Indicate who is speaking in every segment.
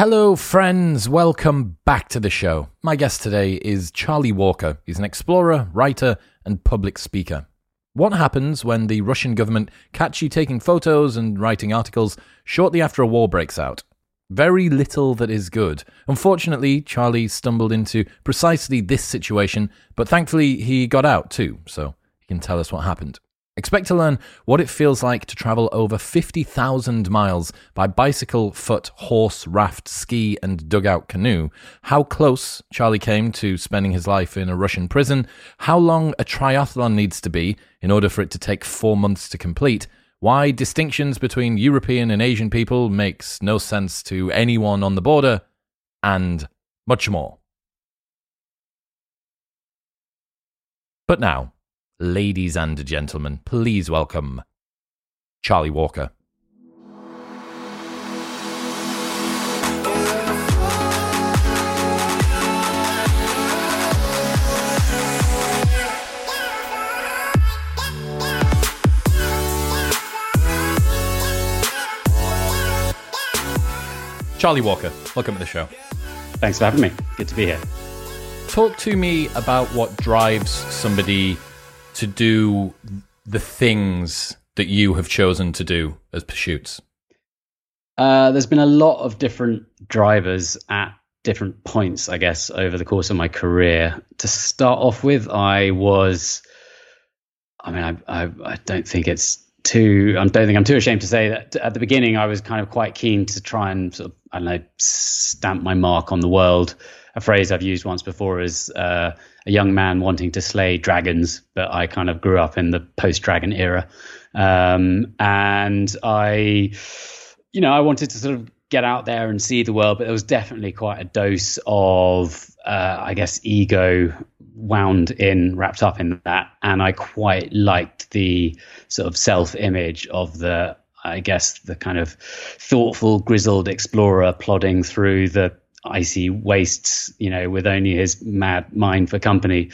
Speaker 1: Hello, friends. Welcome back to the show. My guest today is Charlie Walker. He's an explorer, writer, and public speaker. What happens when the Russian government catch you taking photos and writing articles shortly after a war breaks out? Very little that is good. Unfortunately, Charlie stumbled into precisely this situation, but thankfully he got out too, so he can tell us what happened. Expect to learn what it feels like to travel over 50,000 miles by bicycle, foot, horse, raft, ski, and dugout canoe, how close Charlie came to spending his life in a Russian prison, how long a triathlon needs to be in order for it to take four months to complete, why distinctions between European and Asian people makes no sense to anyone on the border, and much more. But now, ladies and gentlemen, please welcome Charlie Walker. Charlie Walker, welcome to the show.
Speaker 2: Thanks for having me. Good to be here.
Speaker 1: Talk to me about what drives somebody to do the things that you have chosen to do as pursuits?
Speaker 2: Uh, there's been a lot of different drivers at different points, I guess, over the course of my career. To start off with, I was, I mean, I, I, I don't think it's too, I don't think I'm too ashamed to say that at the beginning, I was kind of quite keen to try and sort of, I don't know, stamp my mark on the world. A phrase I've used once before is, uh, a young man wanting to slay dragons, but I kind of grew up in the post dragon era. Um, and I, you know, I wanted to sort of get out there and see the world, but there was definitely quite a dose of, uh, I guess, ego wound in, wrapped up in that. And I quite liked the sort of self image of the, I guess, the kind of thoughtful, grizzled explorer plodding through the icy wastes, you know, with only his mad mind for company.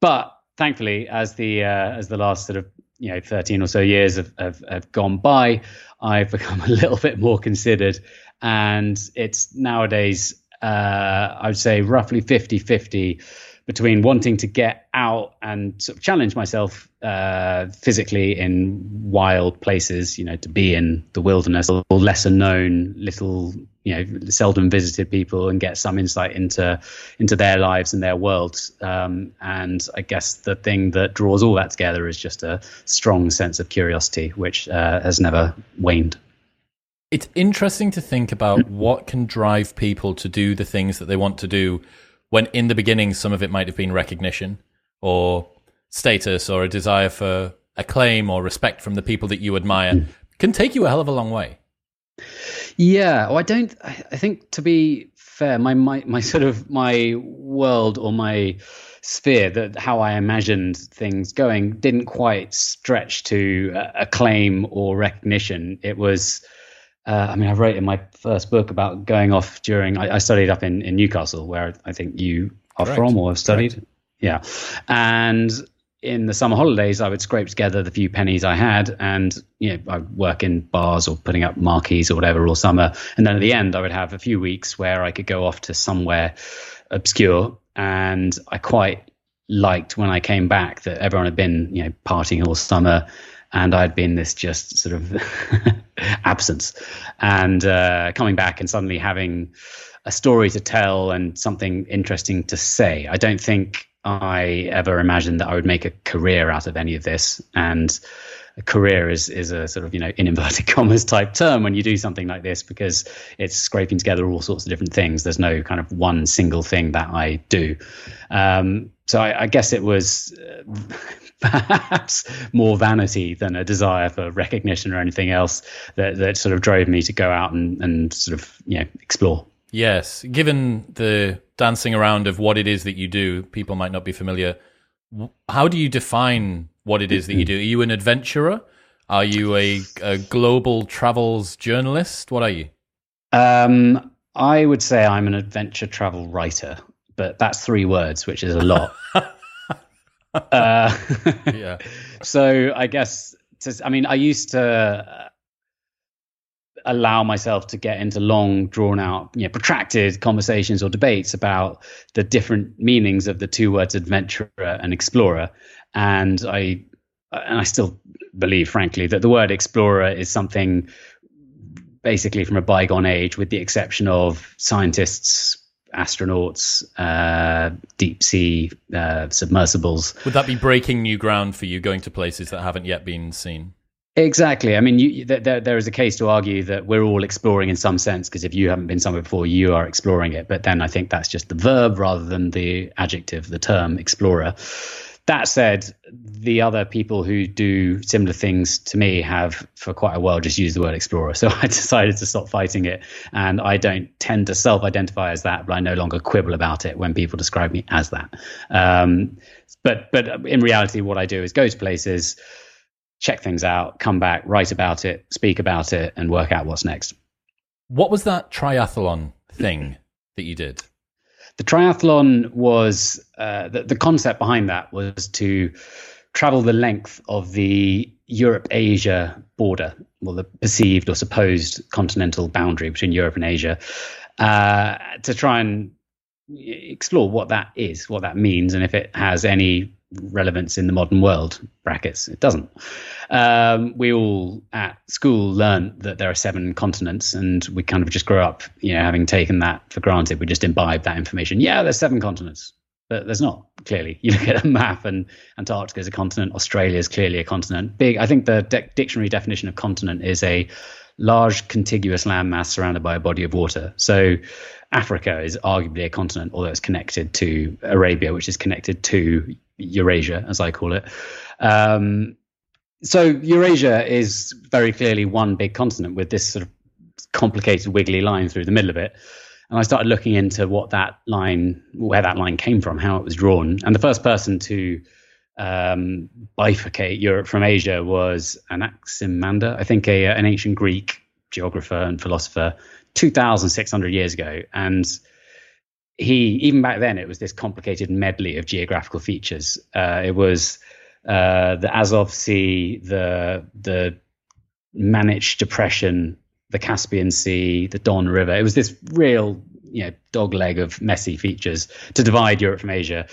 Speaker 2: But thankfully, as the uh, as the last sort of you know 13 or so years have, have, have gone by, I've become a little bit more considered, and it's nowadays uh, I would say roughly 50 50 between wanting to get out and sort of challenge myself uh, physically in wild places, you know, to be in the wilderness or lesser known, little, you know, seldom visited people and get some insight into into their lives and their worlds. Um, and I guess the thing that draws all that together is just a strong sense of curiosity, which uh, has never waned.
Speaker 1: It's interesting to think about what can drive people to do the things that they want to do when in the beginning some of it might have been recognition or status or a desire for acclaim or respect from the people that you admire can take you a hell of a long way.
Speaker 2: Yeah, well, I don't. I think to be fair, my my my sort of my world or my sphere that how I imagined things going didn't quite stretch to uh, acclaim or recognition. It was uh, I mean, I wrote in my first book about going off during. I, I studied up in, in Newcastle, where I think you are Correct. from or have studied. Correct. Yeah, and in the summer holidays, I would scrape together the few pennies I had, and you know, I'd work in bars or putting up marquees or whatever all summer. And then at the end, I would have a few weeks where I could go off to somewhere obscure, and I quite liked when I came back that everyone had been, you know, partying all summer and I'd been this just sort of absence, and uh, coming back and suddenly having a story to tell and something interesting to say. I don't think I ever imagined that I would make a career out of any of this, and a career is is a sort of you know in inverted commas type term when you do something like this because it's scraping together all sorts of different things. There's no kind of one single thing that I do. Um, so I, I, guess it was uh, perhaps more vanity than a desire for recognition or anything else that, that sort of drove me to go out and, and sort of you know explore.
Speaker 1: Yes, given the dancing around of what it is that you do, people might not be familiar. How do you define what it is that you do? Are you an adventurer? Are you a, a global travels journalist? What are you?
Speaker 2: Um, I would say I'm an adventure travel writer, but that's three words, which is a lot. uh, yeah. So I guess, to, I mean, I used to. Allow myself to get into long, drawn out, you know, protracted conversations or debates about the different meanings of the two words adventurer and explorer. And I and I still believe, frankly, that the word explorer is something basically from a bygone age, with the exception of scientists, astronauts, uh, deep sea uh, submersibles.
Speaker 1: Would that be breaking new ground for you, going to places that haven't yet been seen?
Speaker 2: Exactly. I mean, you, there, there is a case to argue that we're all exploring in some sense, because if you haven't been somewhere before, you are exploring it. But then I think that's just the verb rather than the adjective, the term explorer. That said, the other people who do similar things to me have, for quite a while, just used the word explorer. So I decided to stop fighting it. And I don't tend to self identify as that, but I no longer quibble about it when people describe me as that. Um, but, but in reality, what I do is go to places, check things out, come back, write about it, speak about it, and work out what's next.
Speaker 1: What was that triathlon thing that you did?
Speaker 2: The triathlon was uh, the, the concept behind that was to travel the length of the Europe Asia border, well, the perceived or supposed continental boundary between Europe and Asia, uh, to try and explore what that is, what that means, and if it has any relevance in the modern world brackets it doesn't. Um, we all at school learned that there are seven continents and we kind of just grew up you know having taken that for granted. We just imbibed that information. Yeah there's seven continents but there's not clearly. You look at a map and antarctica is a continent. Australia is clearly a continent. Big i think the de- dictionary definition of continent is a large contiguous landmass surrounded by a body of water so Africa is arguably a continent, although it's connected to Arabia, which is connected to Eurasia, as I call it. Um, so Eurasia is very clearly one big continent with this sort of complicated wiggly line through the middle of it. And I started looking into what that line, where that line came from, how it was drawn. And the first person to um, bifurcate Europe from Asia was Anaximander, I think a, an ancient Greek geographer and philosopher 2,600 years ago. And he, even back then, it was this complicated medley of geographical features. Uh, it was uh, the Azov Sea, the, the Manych Depression, the Caspian Sea, the Don River. It was this real, you know, dog leg of messy features to divide Europe from Asia.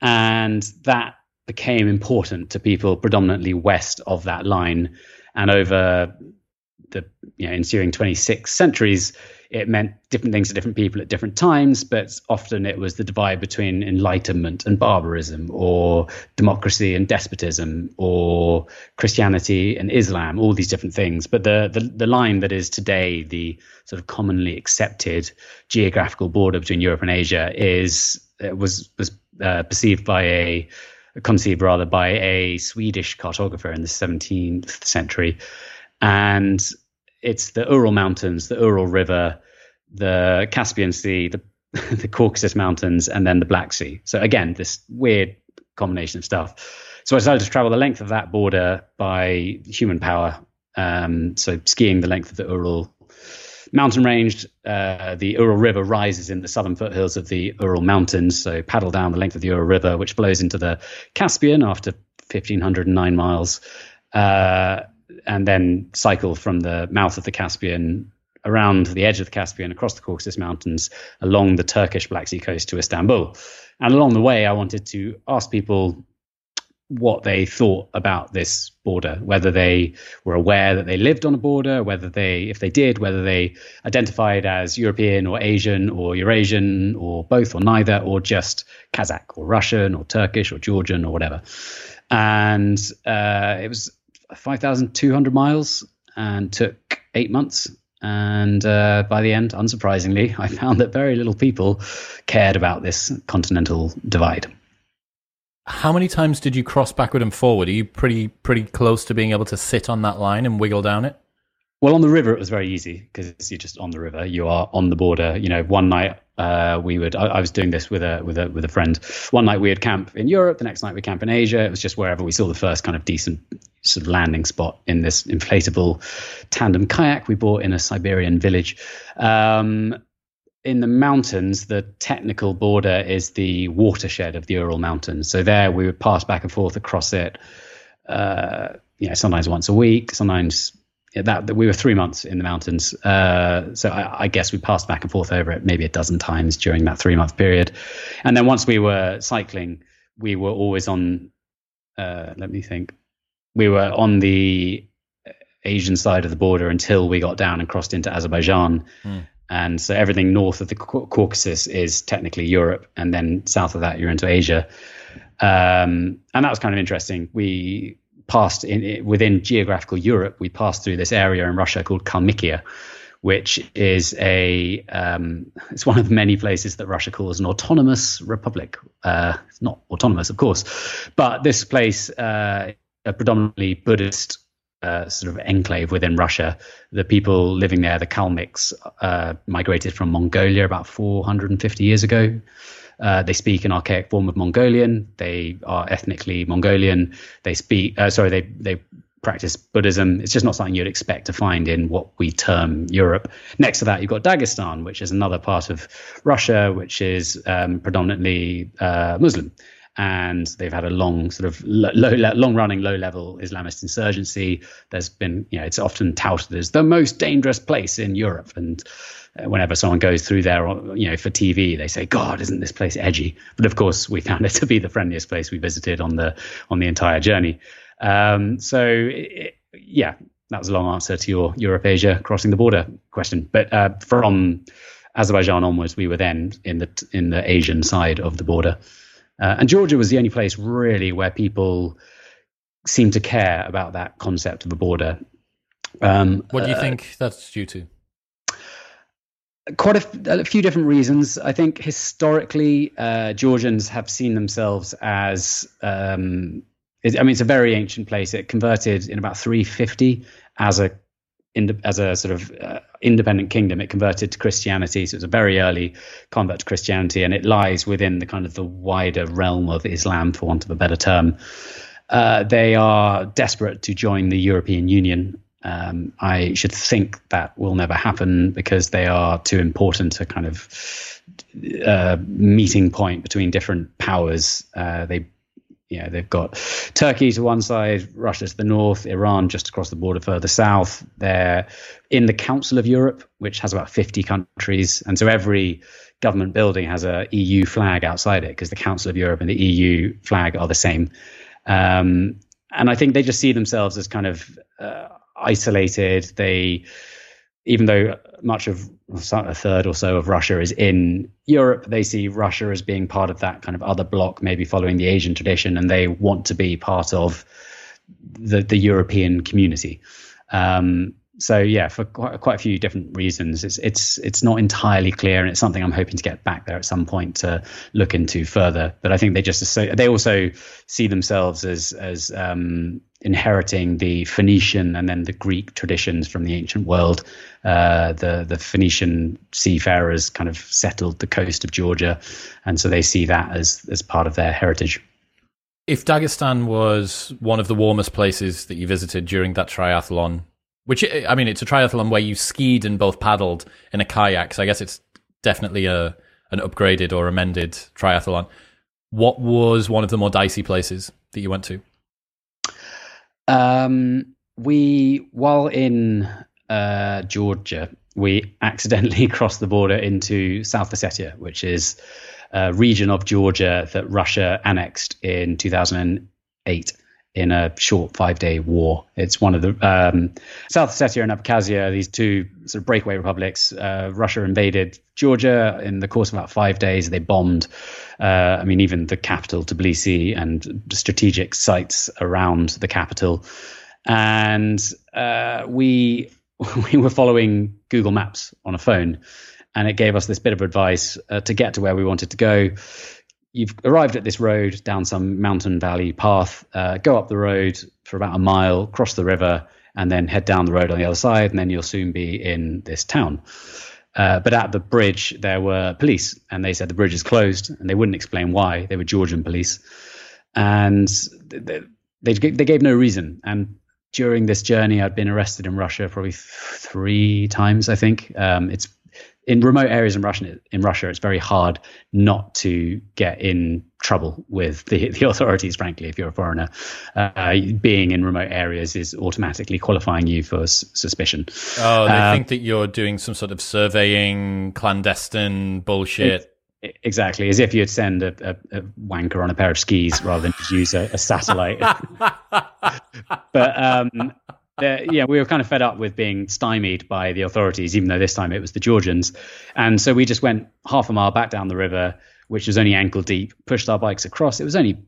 Speaker 2: And that became important to people predominantly west of that line. And over the you know, ensuing 26 centuries, it meant different things to different people at different times, but often it was the divide between enlightenment and barbarism, or democracy and despotism, or Christianity and Islam, all these different things. But the, the, the line that is today the sort of commonly accepted geographical border between Europe and Asia is was was uh, perceived by a conceived rather by a Swedish cartographer in the 17th century and it's the Ural Mountains, the Ural River, the Caspian Sea, the the Caucasus Mountains, and then the Black Sea. So again, this weird combination of stuff. So I decided to travel the length of that border by human power. Um, so skiing the length of the Ural mountain range. Uh, the Ural River rises in the southern foothills of the Ural Mountains. So paddle down the length of the Ural River, which flows into the Caspian after 1,509 miles. Uh, and then cycle from the mouth of the Caspian around the edge of the Caspian, across the Caucasus Mountains, along the Turkish Black Sea coast to Istanbul. And along the way, I wanted to ask people what they thought about this border, whether they were aware that they lived on a border, whether they, if they did, whether they identified as European or Asian or Eurasian or both or neither, or just Kazakh or Russian or Turkish or Georgian or whatever. And uh, it was 5,200 miles and took eight months. And uh, by the end, unsurprisingly, I found that very little people cared about this continental divide.
Speaker 1: How many times did you cross backward and forward? Are you pretty pretty close to being able to sit on that line and wiggle down it?
Speaker 2: Well, on the river, it was very easy because you're just on the river. You are on the border. You know, one night uh, we would. I, I, was doing this with a with a with a friend. One night we would camp in Europe. The next night we camp in Asia. It was just wherever we saw the first kind of decent sort of landing spot in this inflatable tandem kayak we bought in a Siberian village. Um, in the mountains, the technical border is the watershed of the Ural Mountains. So there we would pass back and forth across it. Uh, you know, sometimes once a week, sometimes that, that we were three months in the mountains. Uh, so I, I, guess we passed back and forth over it maybe a dozen times during that three month period. And then once we were cycling, we were always on. Uh, let me think. We were on the Asian side of the border until we got down and crossed into Azerbaijan. Mm. And so everything north of the Caucasus is technically Europe, and then south of that you're into Asia. Um, and that was kind of interesting. We passed in, within geographical Europe. We passed through this area in Russia called Kalmykia, which is a um, it's one of the many places that Russia calls an autonomous republic. Uh, it's not autonomous, of course, but this place, uh, a predominantly Buddhist uh, sort of enclave within Russia. The people living there, the Kalmyks, uh, migrated from Mongolia about 450 years ago. Uh, they speak an archaic form of Mongolian. They are ethnically Mongolian. They speak, uh, sorry, they they practice Buddhism. It's just not something you'd expect to find in what we term Europe. Next to that, you've got Dagestan, which is another part of Russia, which is um, predominantly uh, Muslim and they've had a long sort of low, long running low level Islamist insurgency. There's been, you know, it's often touted as the most dangerous place in Europe. And uh, whenever someone goes through there, you know, for TV, they say, God, isn't this place edgy? But of course, we found it to be the friendliest place we visited on the, on the entire journey. Um, so it, yeah, that was a long answer to your Europe Asia crossing the border question. But uh, from Azerbaijan onwards, we were then in the in the Asian side of the border. Uh, and Georgia was the only place really where people seemed to care about that concept of a border.
Speaker 1: Um, what do you uh, think that's due to?
Speaker 2: Quite a, few different reasons. I think historically, uh, Georgians have seen themselves as. Um, I mean, it's a very ancient place. It converted in about 350 as a as a sort of uh, independent kingdom, it converted to Christianity. So it was a very early convert to Christianity, and it lies within the kind of the wider realm of Islam, for want of a better term. Uh, they are desperate to join the European Union. Um, I should think that will never happen because they are too important a kind of uh, meeting point between different powers. Uh, they you know, they've got Turkey to one side, Russia to the north, Iran just across the border further south. They're in the Council of Europe, which has about 50 countries. And so every government building has a EU flag outside it because the Council of Europe and the EU flag are the same. Um, and I think they just see themselves as kind of uh, isolated. They even though much of a third or so of Russia is in Europe, they see Russia as being part of that kind of other bloc, maybe following the Asian tradition, and they want to be part of the the European community. Um, so yeah, for quite, quite a few different reasons, it's it's it's not entirely clear, and it's something I'm hoping to get back there at some point to look into further. But I think they just they also see themselves as as um, inheriting the Phoenician and then the Greek traditions from the ancient world. Uh, the the Phoenician seafarers kind of settled the coast of Georgia, and so they see that as as part of their heritage.
Speaker 1: If Dagestan was one of the warmest places that you visited during that triathlon, which I mean, it's a triathlon where you skied and both paddled in a kayak. So I guess it's definitely a an upgraded or amended triathlon. What was one of the more dicey places that you went to?
Speaker 2: Um, we while in uh, Georgia, we accidentally crossed the border into South Ossetia, which is a region of Georgia that Russia annexed in 2008 in a short five day war. It's one of the um, South Ossetia and Abkhazia, these two sort of breakaway republics. Uh, Russia invaded Georgia in the course of about five days. They bombed, uh, I mean, even the capital, Tbilisi, and strategic sites around the capital. And uh, we we were following Google Maps on a phone, and it gave us this bit of advice uh, to get to where we wanted to go you've arrived at this road down some mountain valley path. Uh, go up the road for about a mile, cross the river, and then head down the road on the other side, and then you'll soon be in this town. Uh, but at the bridge, there were police, and they said the bridge is closed, and they wouldn't explain why. They were Georgian police, and they, they, they gave no reason. And during this journey, I'd been arrested in Russia probably three times, I think. Um, it's in remote areas in Russia, in Russia, it's very hard not to get in trouble with the, the authorities. Frankly, if you're a foreigner, uh, being in remote areas is automatically qualifying you for s- suspicion.
Speaker 1: Oh, they um, think that you're doing some sort of surveying, clandestine bullshit.
Speaker 2: It, exactly, as if you'd send a, a, a, wanker on a pair of skis rather than just use a, a satellite. but um, yeah, we were kind of fed up with being stymied by the authorities, even though this time it was the Georgians. And so we just went half a mile back down the river, which was only ankle deep, pushed our bikes across. It was only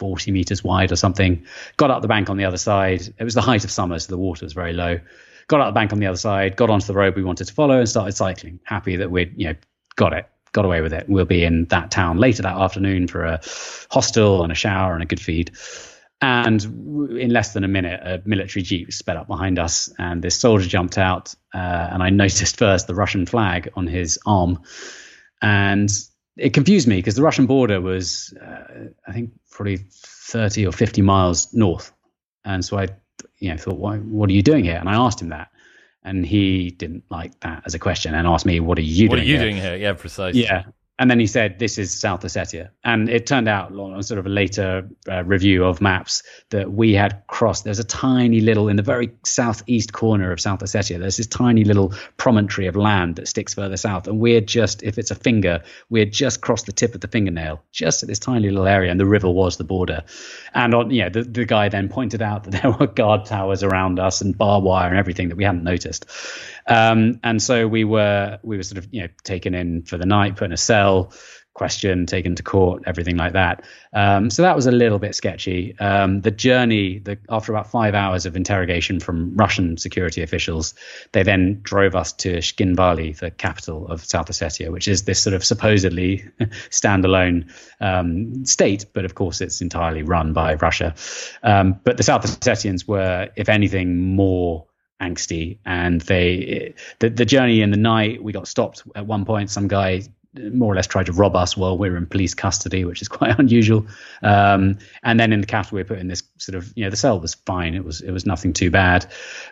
Speaker 2: 40 meters wide or something. Got up the bank on the other side. It was the height of summer, so the water was very low. Got up the bank on the other side, got onto the road we wanted to follow, and started cycling. Happy that we'd you know got it, got away with it. We'll be in that town later that afternoon for a hostel and a shower and a good feed. And in less than a minute, a military jeep sped up behind us, and this soldier jumped out. Uh, and I noticed first the Russian flag on his arm, and it confused me because the Russian border was, uh, I think, probably 30 or 50 miles north. And so I, you know, thought, Why, what are you doing here? And I asked him that, and he didn't like that as a question, and asked me, "What are you
Speaker 1: what
Speaker 2: doing?
Speaker 1: What are you
Speaker 2: here?
Speaker 1: doing here? Yeah, precisely.
Speaker 2: Yeah, and then he said, "This is South Ossetia." And it turned out, on sort of a later uh, review of maps, that we had crossed. There's a tiny little in the very southeast corner of South Ossetia. There's this tiny little promontory of land that sticks further south, and we're just, if it's a finger, we had just crossed the tip of the fingernail, just at this tiny little area, and the river was the border. And on, yeah, the, the guy then pointed out that there were guard towers around us and barbed wire and everything that we hadn't noticed. Um, and so we were we were sort of you know taken in for the night, put in a cell, questioned, taken to court, everything like that. Um, so that was a little bit sketchy. Um, the journey, the, after about five hours of interrogation from Russian security officials, they then drove us to Tskhinvali, the capital of South Ossetia, which is this sort of supposedly standalone um, state, but of course it's entirely run by Russia. Um, but the South Ossetians were, if anything, more angsty and they the, the journey in the night we got stopped at one point some guy more or less tried to rob us while we were in police custody, which is quite unusual. Um, and then in the capital, we were put in this sort of, you know, the cell was fine. It was, it was nothing too bad.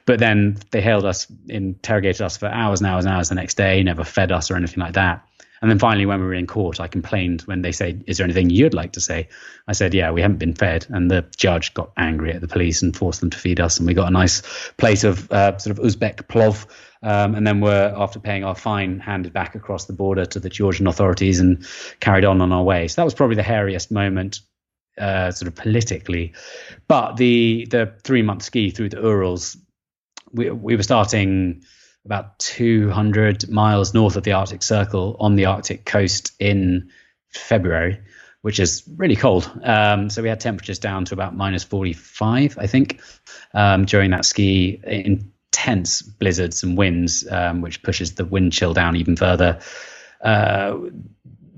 Speaker 2: But then they held us, interrogated us for hours and hours and hours the next day, never fed us or anything like that. And then finally, when we were in court, I complained when they said, Is there anything you'd like to say? I said, Yeah, we haven't been fed. And the judge got angry at the police and forced them to feed us. And we got a nice plate of uh, sort of Uzbek plov. Um, and then we're, after paying our fine, handed back across the border to the Georgian authorities and carried on on our way. So that was probably the hairiest moment uh, sort of politically. But the the three month ski through the Urals, we we were starting about 200 miles north of the Arctic Circle on the Arctic coast in February, which is really cold. Um, so we had temperatures down to about minus 45, I think, um, during that ski. Intense blizzards and winds, um, which pushes the wind chill down even further. Uh,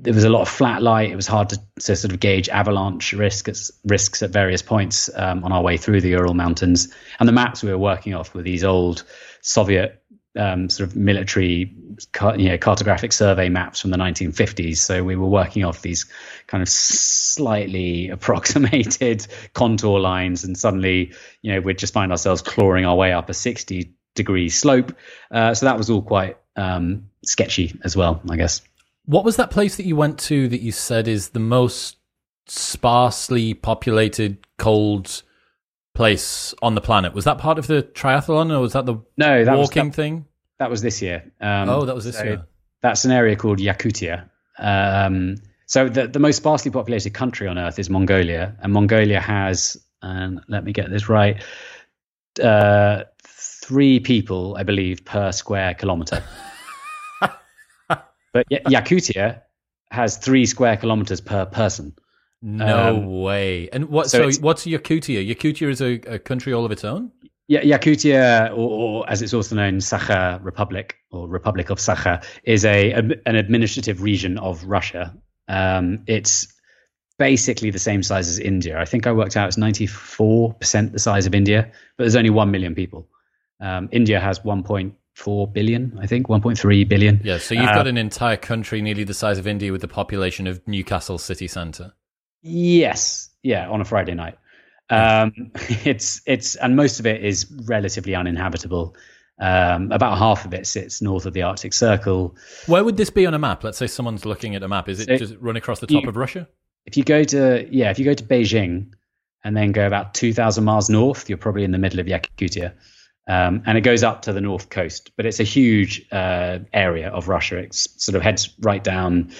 Speaker 2: there was a lot of flat light. It was hard to, to sort of gauge avalanche risks risks at various points um, on our way through the Ural Mountains. And the maps we were working off were these old Soviet um, sort of military, you know, cartographic survey maps from the 1950s. So we were working off these kind of slightly approximated contour lines, and suddenly, you know, we'd just find ourselves clawing our way up a 60 degree slope. Uh, so that was all quite um, sketchy as well, I guess.
Speaker 1: What was that place that you went to that you said is the most sparsely populated cold place on the planet. Was that part of the triathlon, or was that the
Speaker 2: no that
Speaker 1: walking thing?
Speaker 2: That was this year. Um,
Speaker 1: oh, that was this so year.
Speaker 2: That's an area called Yakutia. Um, so the the most sparsely populated country on Earth is Mongolia, and Mongolia has, and let me get this right, uh, three people, I believe, per square kilometer. but Yakutia has three square kilometers per person.
Speaker 1: No um, way. And what? So, so what's Yakutia? Yakutia is a, a, country all of its own.
Speaker 2: Yeah, Yakutia, or, or, as it's also known, Sakha Republic or Republic of Sakha, is a, a an administrative region of Russia. Um, it's basically the same size as India. I think I worked out it's ninety four percent the size of India, but there's only one million people. Um, India has one point four billion, I think, one point three billion.
Speaker 1: Yeah, so you've uh, got an entire country nearly the size of India with the population of Newcastle city centre.
Speaker 2: Yes, yeah, on a Friday night. Um, it's it's and most of it is relatively uninhabitable. Um, about half of it sits north of the Arctic Circle.
Speaker 1: Where would this be on a map? Let's say someone's looking at a map. Is it so just run across the top you, of Russia?
Speaker 2: If you go to yeah, if you go to Beijing and then go about two thousand miles north, you're probably in the middle of Yakutia. Um, and it goes up to the north coast, but it's a huge uh, area of Russia. It sort of heads right down,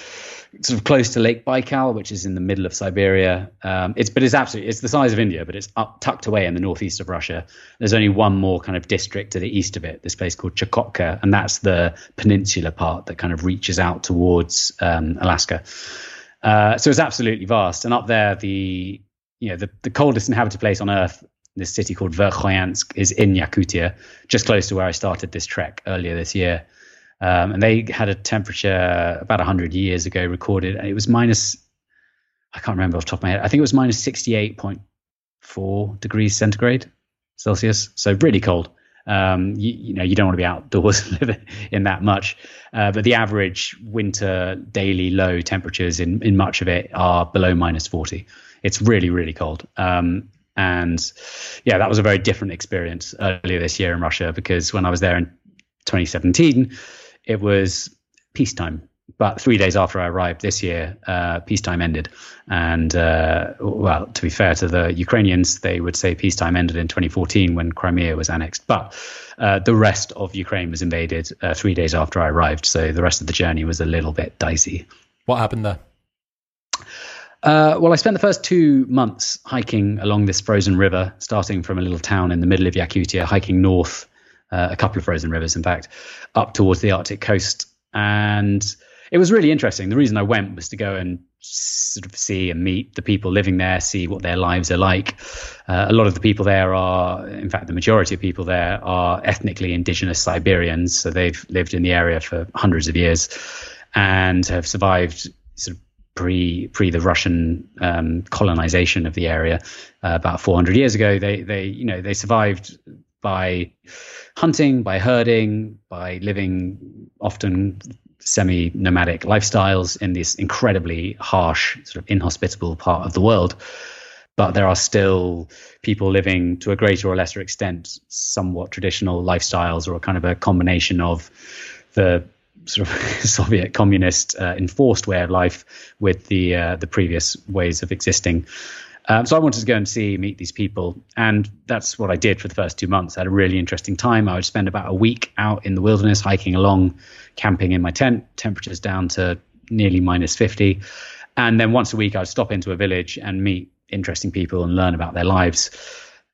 Speaker 2: sort of close to Lake Baikal, which is in the middle of Siberia. Um, it's but it's absolutely it's the size of India, but it's up tucked away in the northeast of Russia. There's only one more kind of district to the east of it, this place called Chukotka, and that's the peninsula part that kind of reaches out towards um, Alaska. Uh, so it's absolutely vast, and up there the you know the, the coldest inhabited place on Earth this city called Verkhoyansk is in Yakutia, just close to where I started this trek earlier this year. Um, and they had a temperature about 100 years ago recorded, and it was minus, I can't remember off the top of my head, I think it was minus 68.4 degrees centigrade Celsius. So really cold. Um, you, you, know, you don't want to be outdoors in that much. Uh, but the average winter daily low temperatures in, in much of it are below minus 40. It's really, really cold. Um, and yeah, that was a very different experience earlier this year in Russia because when I was there in 2017, it was peacetime. But three days after I arrived this year, uh, peacetime ended. And uh, well, to be fair to the Ukrainians, they would say peacetime ended in 2014 when Crimea was annexed. But uh, the rest of Ukraine was invaded uh, three days after I arrived. So the rest of the journey was a little bit dicey.
Speaker 1: What happened there?
Speaker 2: Uh, well, I spent the first two months hiking along this frozen river, starting from a little town in the middle of Yakutia, hiking north, uh, a couple of frozen rivers, in fact, up towards the Arctic coast. And it was really interesting. The reason I went was to go and sort of see and meet the people living there, see what their lives are like. Uh, a lot of the people there are, in fact, the majority of people there are ethnically indigenous Siberians. So they've lived in the area for hundreds of years and have survived sort of pre pre the Russian um, colonization of the area uh, about 400 years ago. They they you know they survived by hunting, by herding, by living often semi nomadic lifestyles in this incredibly harsh, sort of inhospitable part of the world. But there are still people living to a greater or lesser extent somewhat traditional lifestyles or a kind of a combination of the sort of Soviet communist uh, enforced way of life with the uh, the previous ways of existing. Um, so I wanted to go and see, meet these people, and that's what I did for the first two months. I had a really interesting time. I would spend about a week out in the wilderness, hiking along, camping in my tent. Temperatures down to nearly minus fifty, and then once a week I would stop into a village and meet interesting people and learn about their lives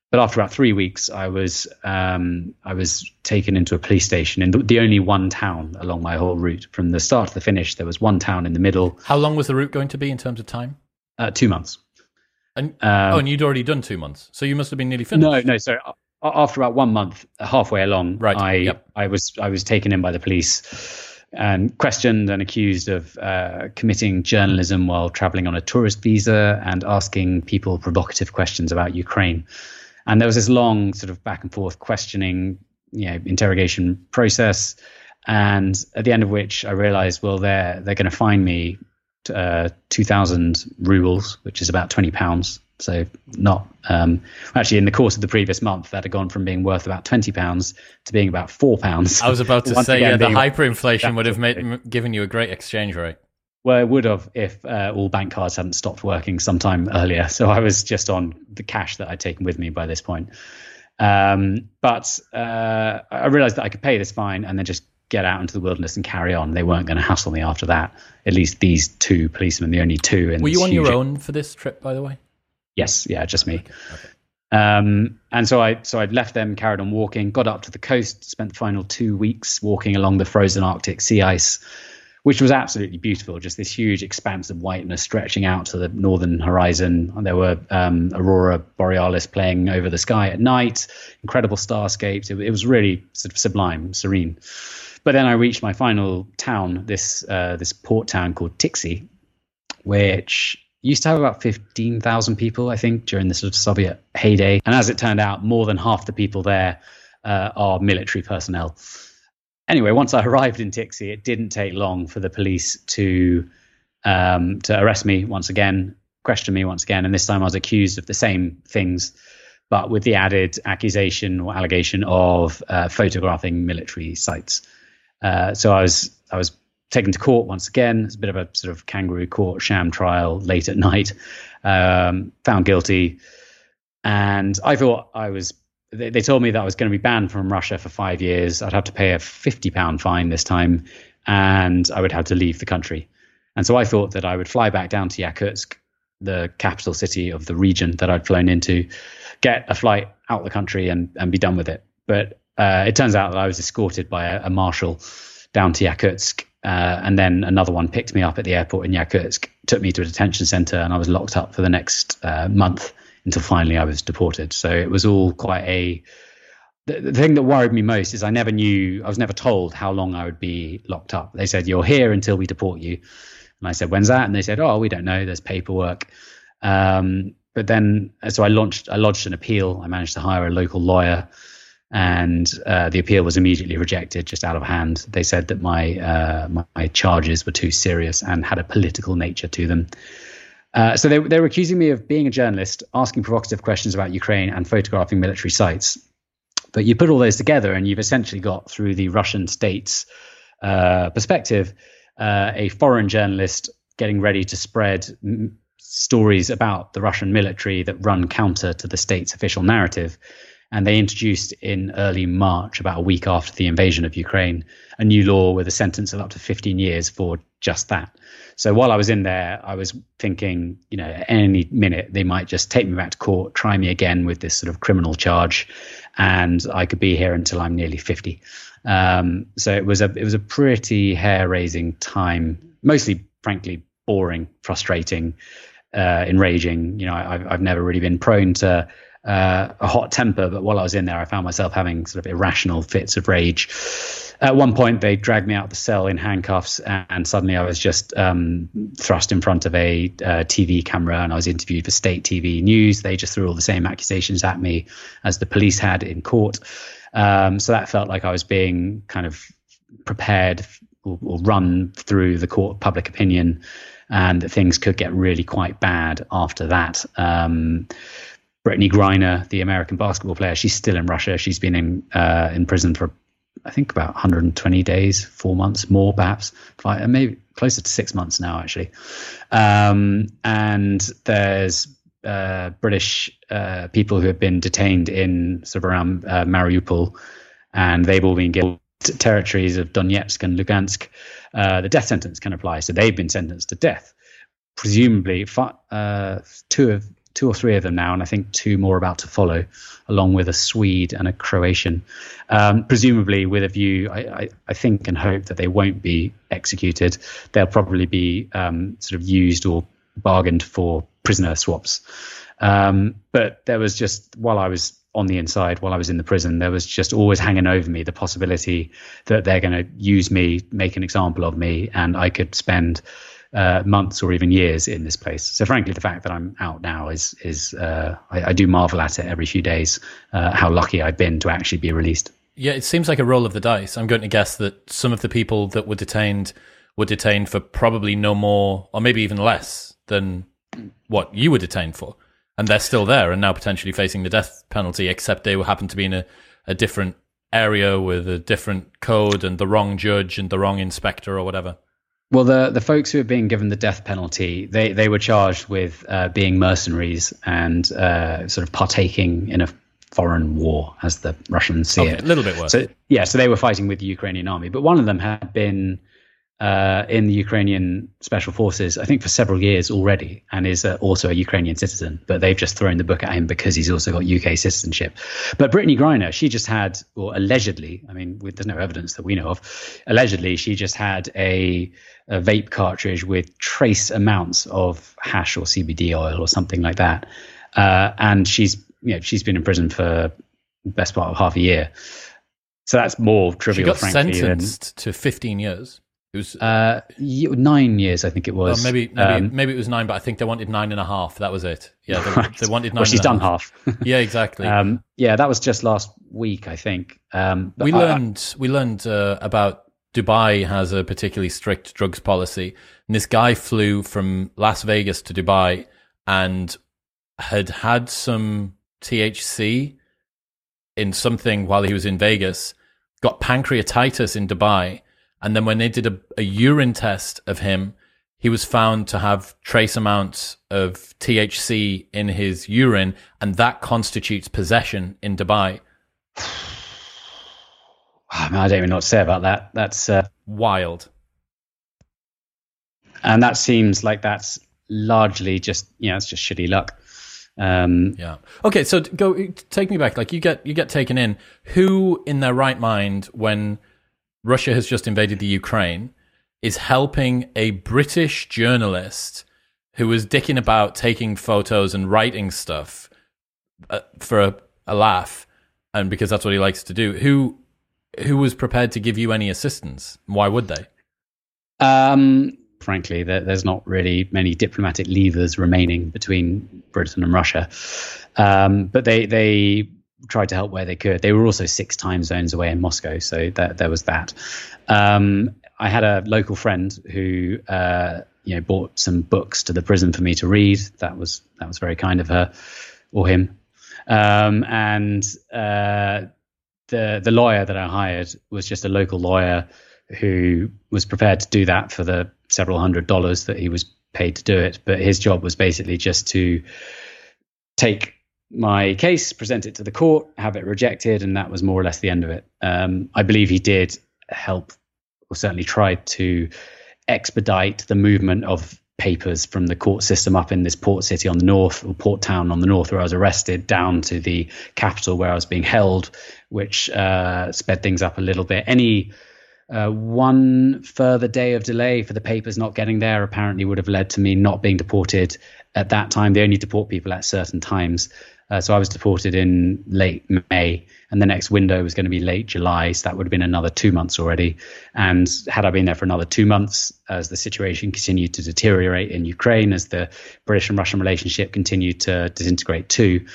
Speaker 2: but after about three weeks, I was um, I was taken into a police station in the, the, only one town along my whole route from the start to the finish. There was one town in the middle.
Speaker 1: How long was the route going to be in terms of time?
Speaker 2: Uh, two months.
Speaker 1: And um, oh, and you'd already done two months, so you must have been nearly finished.
Speaker 2: No, no. So after about one month, halfway along, right. I yep. I was I was taken in by the police and questioned and accused of uh, committing journalism while traveling on a tourist visa and asking people provocative questions about Ukraine. And there was this long sort of back and forth questioning, you know, interrogation process. And at the end of which I realized, well, they're, they're going to fine me uh, 2,000 rubles, which is about 20 pounds. So not um, actually in the course of the previous month that had gone from being worth about 20 pounds to being about four pounds.
Speaker 1: I was about to say, yeah, the hyperinflation would have made, given you a great exchange rate.
Speaker 2: Well, it would have if uh, all bank cards hadn't stopped working sometime earlier. So I was just on the cash that I'd taken with me by this point. Um, but uh, I realized that I could pay this fine and then just get out into the wilderness and carry on. They weren't going to hassle me after that. At least these two policemen, the only two. In the
Speaker 1: Were you on your own for this trip, by the way?
Speaker 2: Yes, yeah, just me. Okay. okay. Um, and so I so I left them, carried on walking, got up to the coast, spent the final two weeks walking along the frozen Arctic sea ice which was absolutely beautiful. Just this huge expanse of whiteness stretching out to the northern horizon. There were um, aurora borealis playing over the sky at night, incredible starscapes. It, it, was really sort of sublime, serene. But then I reached my final town, this uh, this port town called Tiksi, which used to have about 15,000 people, I think, during the sort of Soviet heyday. And as it turned out, more than half the people there uh, are military personnel anyway, once I arrived in Tiksi, it didn't take long for the police to um, to arrest me once again, question me once again, and this time I was accused of the same things but with the added accusation or allegation of uh, photographing military sites. Uh, so I was I was taken to court once again. It's a bit of a sort of kangaroo court sham trial late at night. Um, found guilty, and I thought I was. They, they told me that I was going to be banned from Russia for five years. I'd have to pay a fifty pound fine this time, and I would have to leave the country. And so I thought that I would fly back down to Yakutsk, the capital city of the region that I'd flown into, get a flight out the country and, and be done with it. But uh, it turns out that I was escorted by a, a marshal down to Yakutsk. Uh, and then another one picked me up at the airport in Yakutsk, took me to a detention center, and I was locked up for the next uh, month until finally I was deported. So it was all quite a. The, the thing that worried me most is I never knew, I was never told how long I would be locked up. They said, You're here until we deport you. And I said, When's that? And they said, Oh, we don't know. There's paperwork. Um, but then, so I launched, I lodged an appeal. I managed to hire a local lawyer and uh, the appeal was immediately rejected just out of hand. They said that my, uh, my, my charges were too serious and had a political nature to them. Uh, so they, they were accusing me of being a journalist, asking provocative questions about Ukraine, and photographing military sites. But you put all those together, and you've essentially got through the Russian state's uh, perspective uh, a foreign journalist getting ready to spread m- stories about the Russian military that run counter to the state's official narrative. And they introduced in early March, about a week after the invasion of Ukraine, a new law with a sentence of up to 15 years for just that. So while I was in there, I was thinking, you know, any minute they might just take me back to court, try me again with this sort of criminal charge, and I could be here until I'm nearly 50. Um, so it was a it was a pretty hair raising time, mostly, frankly, boring, frustrating, uh, enraging. You know, I, I've never really been prone to uh, a hot temper, but while I was in there, I found myself having sort of irrational fits of rage. At one point, they dragged me out of the cell in handcuffs, and suddenly I was just um, thrust in front of a uh, TV camera, and I was interviewed for state TV news. They just threw all the same accusations at me as the police had in court. Um, so that felt like I was being kind of prepared or, or run through the court of public opinion, and that things could get really quite bad after that. Um, Brittney Griner, the American basketball player, she's still in Russia. She's been in uh, in prison for I think about 120 days, four months more, perhaps five, maybe closer to six months now, actually. Um, and there's uh, British uh, people who have been detained in sort of around uh, Mariupol, and they've all been given territories of Donetsk and Lugansk. Uh, the death sentence can apply, so they've been sentenced to death. Presumably, uh, two of two or three of them now, and I think two more about to follow, along with a Swede and a Croatian. Um, presumably, with a view, I, I, I, think and hope that they won't be executed. They'll probably be um, sort of used or bargained for prisoner swaps. Um, but there was just while I was on the inside, while I was in the prison, there was just always hanging over me the possibility that they're going to use me, make an example of me, and I could spend uh, months or even years in this place. So frankly, the fact that I'm out now is is uh, I, I, do marvel at it every few days. Uh, how lucky I've been to actually be released.
Speaker 1: Yeah, it seems like a roll of the dice. I'm going to guess that some of the people that were detained were detained for probably no more, or maybe even less than what you were detained for, and they're still there and now potentially facing the death penalty. Except they happen to be in a, a different area with a different code and the wrong judge and the wrong inspector or whatever.
Speaker 2: Well, the the folks who are being given the death penalty, they they were charged with uh, being mercenaries and uh, sort of partaking in a foreign war, as the Russians see
Speaker 1: okay,
Speaker 2: it.
Speaker 1: A little bit worse.
Speaker 2: So yeah, so they were fighting with the Ukrainian army, but one of them had been uh, in the Ukrainian special forces, I think, for several years already, and is uh, also a Ukrainian citizen. But they've just thrown the book at him because he's also got UK citizenship. But Brittney Griner, she just had, or allegedly, I mean, there's no evidence that we know of, allegedly, she just had a, a vape cartridge with trace amounts of hash or CBD oil or something like that. Uh, and she's, you know, she's been in prison for the best part of half a year. So that's more trivial.
Speaker 1: She got
Speaker 2: frankly,
Speaker 1: sentenced than, to 15 years.
Speaker 2: It was uh, nine years, I think it was.
Speaker 1: Well, maybe maybe um, maybe it was nine, but I think they wanted nine and a half. That was it. Yeah, they, right. they wanted nine.
Speaker 2: well, she's done half.
Speaker 1: half. yeah, exactly. Um,
Speaker 2: yeah, that was just last week, I think. Um,
Speaker 1: we I, learned we learned uh, about Dubai has a particularly strict drugs policy, and this guy flew from Las Vegas to Dubai and had had some THC in something while he was in Vegas, got pancreatitis in Dubai, and then when they did a, a urine test of him, he was found to have trace amounts of THC in his urine, and that constitutes possession in Dubai.
Speaker 2: I, don't even know what to say about that. That's uh,
Speaker 1: wild.
Speaker 2: And that seems like that's largely just, you know, it's just shitty luck. Um,
Speaker 1: yeah. Okay. So go take me back. Like you get you get taken in. Who in their right mind when Russia has just invaded the Ukraine is helping a British journalist who was dicking about taking photos and writing stuff uh, for a, a laugh, and because that's what he likes to do. Who who was prepared to give you any assistance? Why would they?
Speaker 2: Um, frankly, there, there's not really many diplomatic levers remaining between Britain and Russia. Um, but they they tried to help where they could. They were also six time zones away in Moscow, so that, there was that. Um, I had a local friend who uh, you know bought some books to the prison for me to read. That was that was very kind of her or him. Um, and uh, the the lawyer that I hired was just a local lawyer who was prepared to do that for the several hundred dollars that he was paid to do it. But his job was basically just to take my case, present it to the court, have it rejected, and that was more or less the end of it. Um, I believe he did help, or certainly tried to expedite the movement of papers from the court system up in this port city on the north, or port town on the north, where I was arrested, down to the capital where I was being held, which uh, sped things up a little bit. Any uh, one further day of delay for the papers not getting there apparently would have led to me not being deported at that time. They only deport people at certain times. Uh, so I was deported in late May, and the next window was going to be late July. So that would have been another two months already. And had I been there for another two months, as the situation continued to deteriorate in Ukraine, as the British and Russian relationship continued to disintegrate too,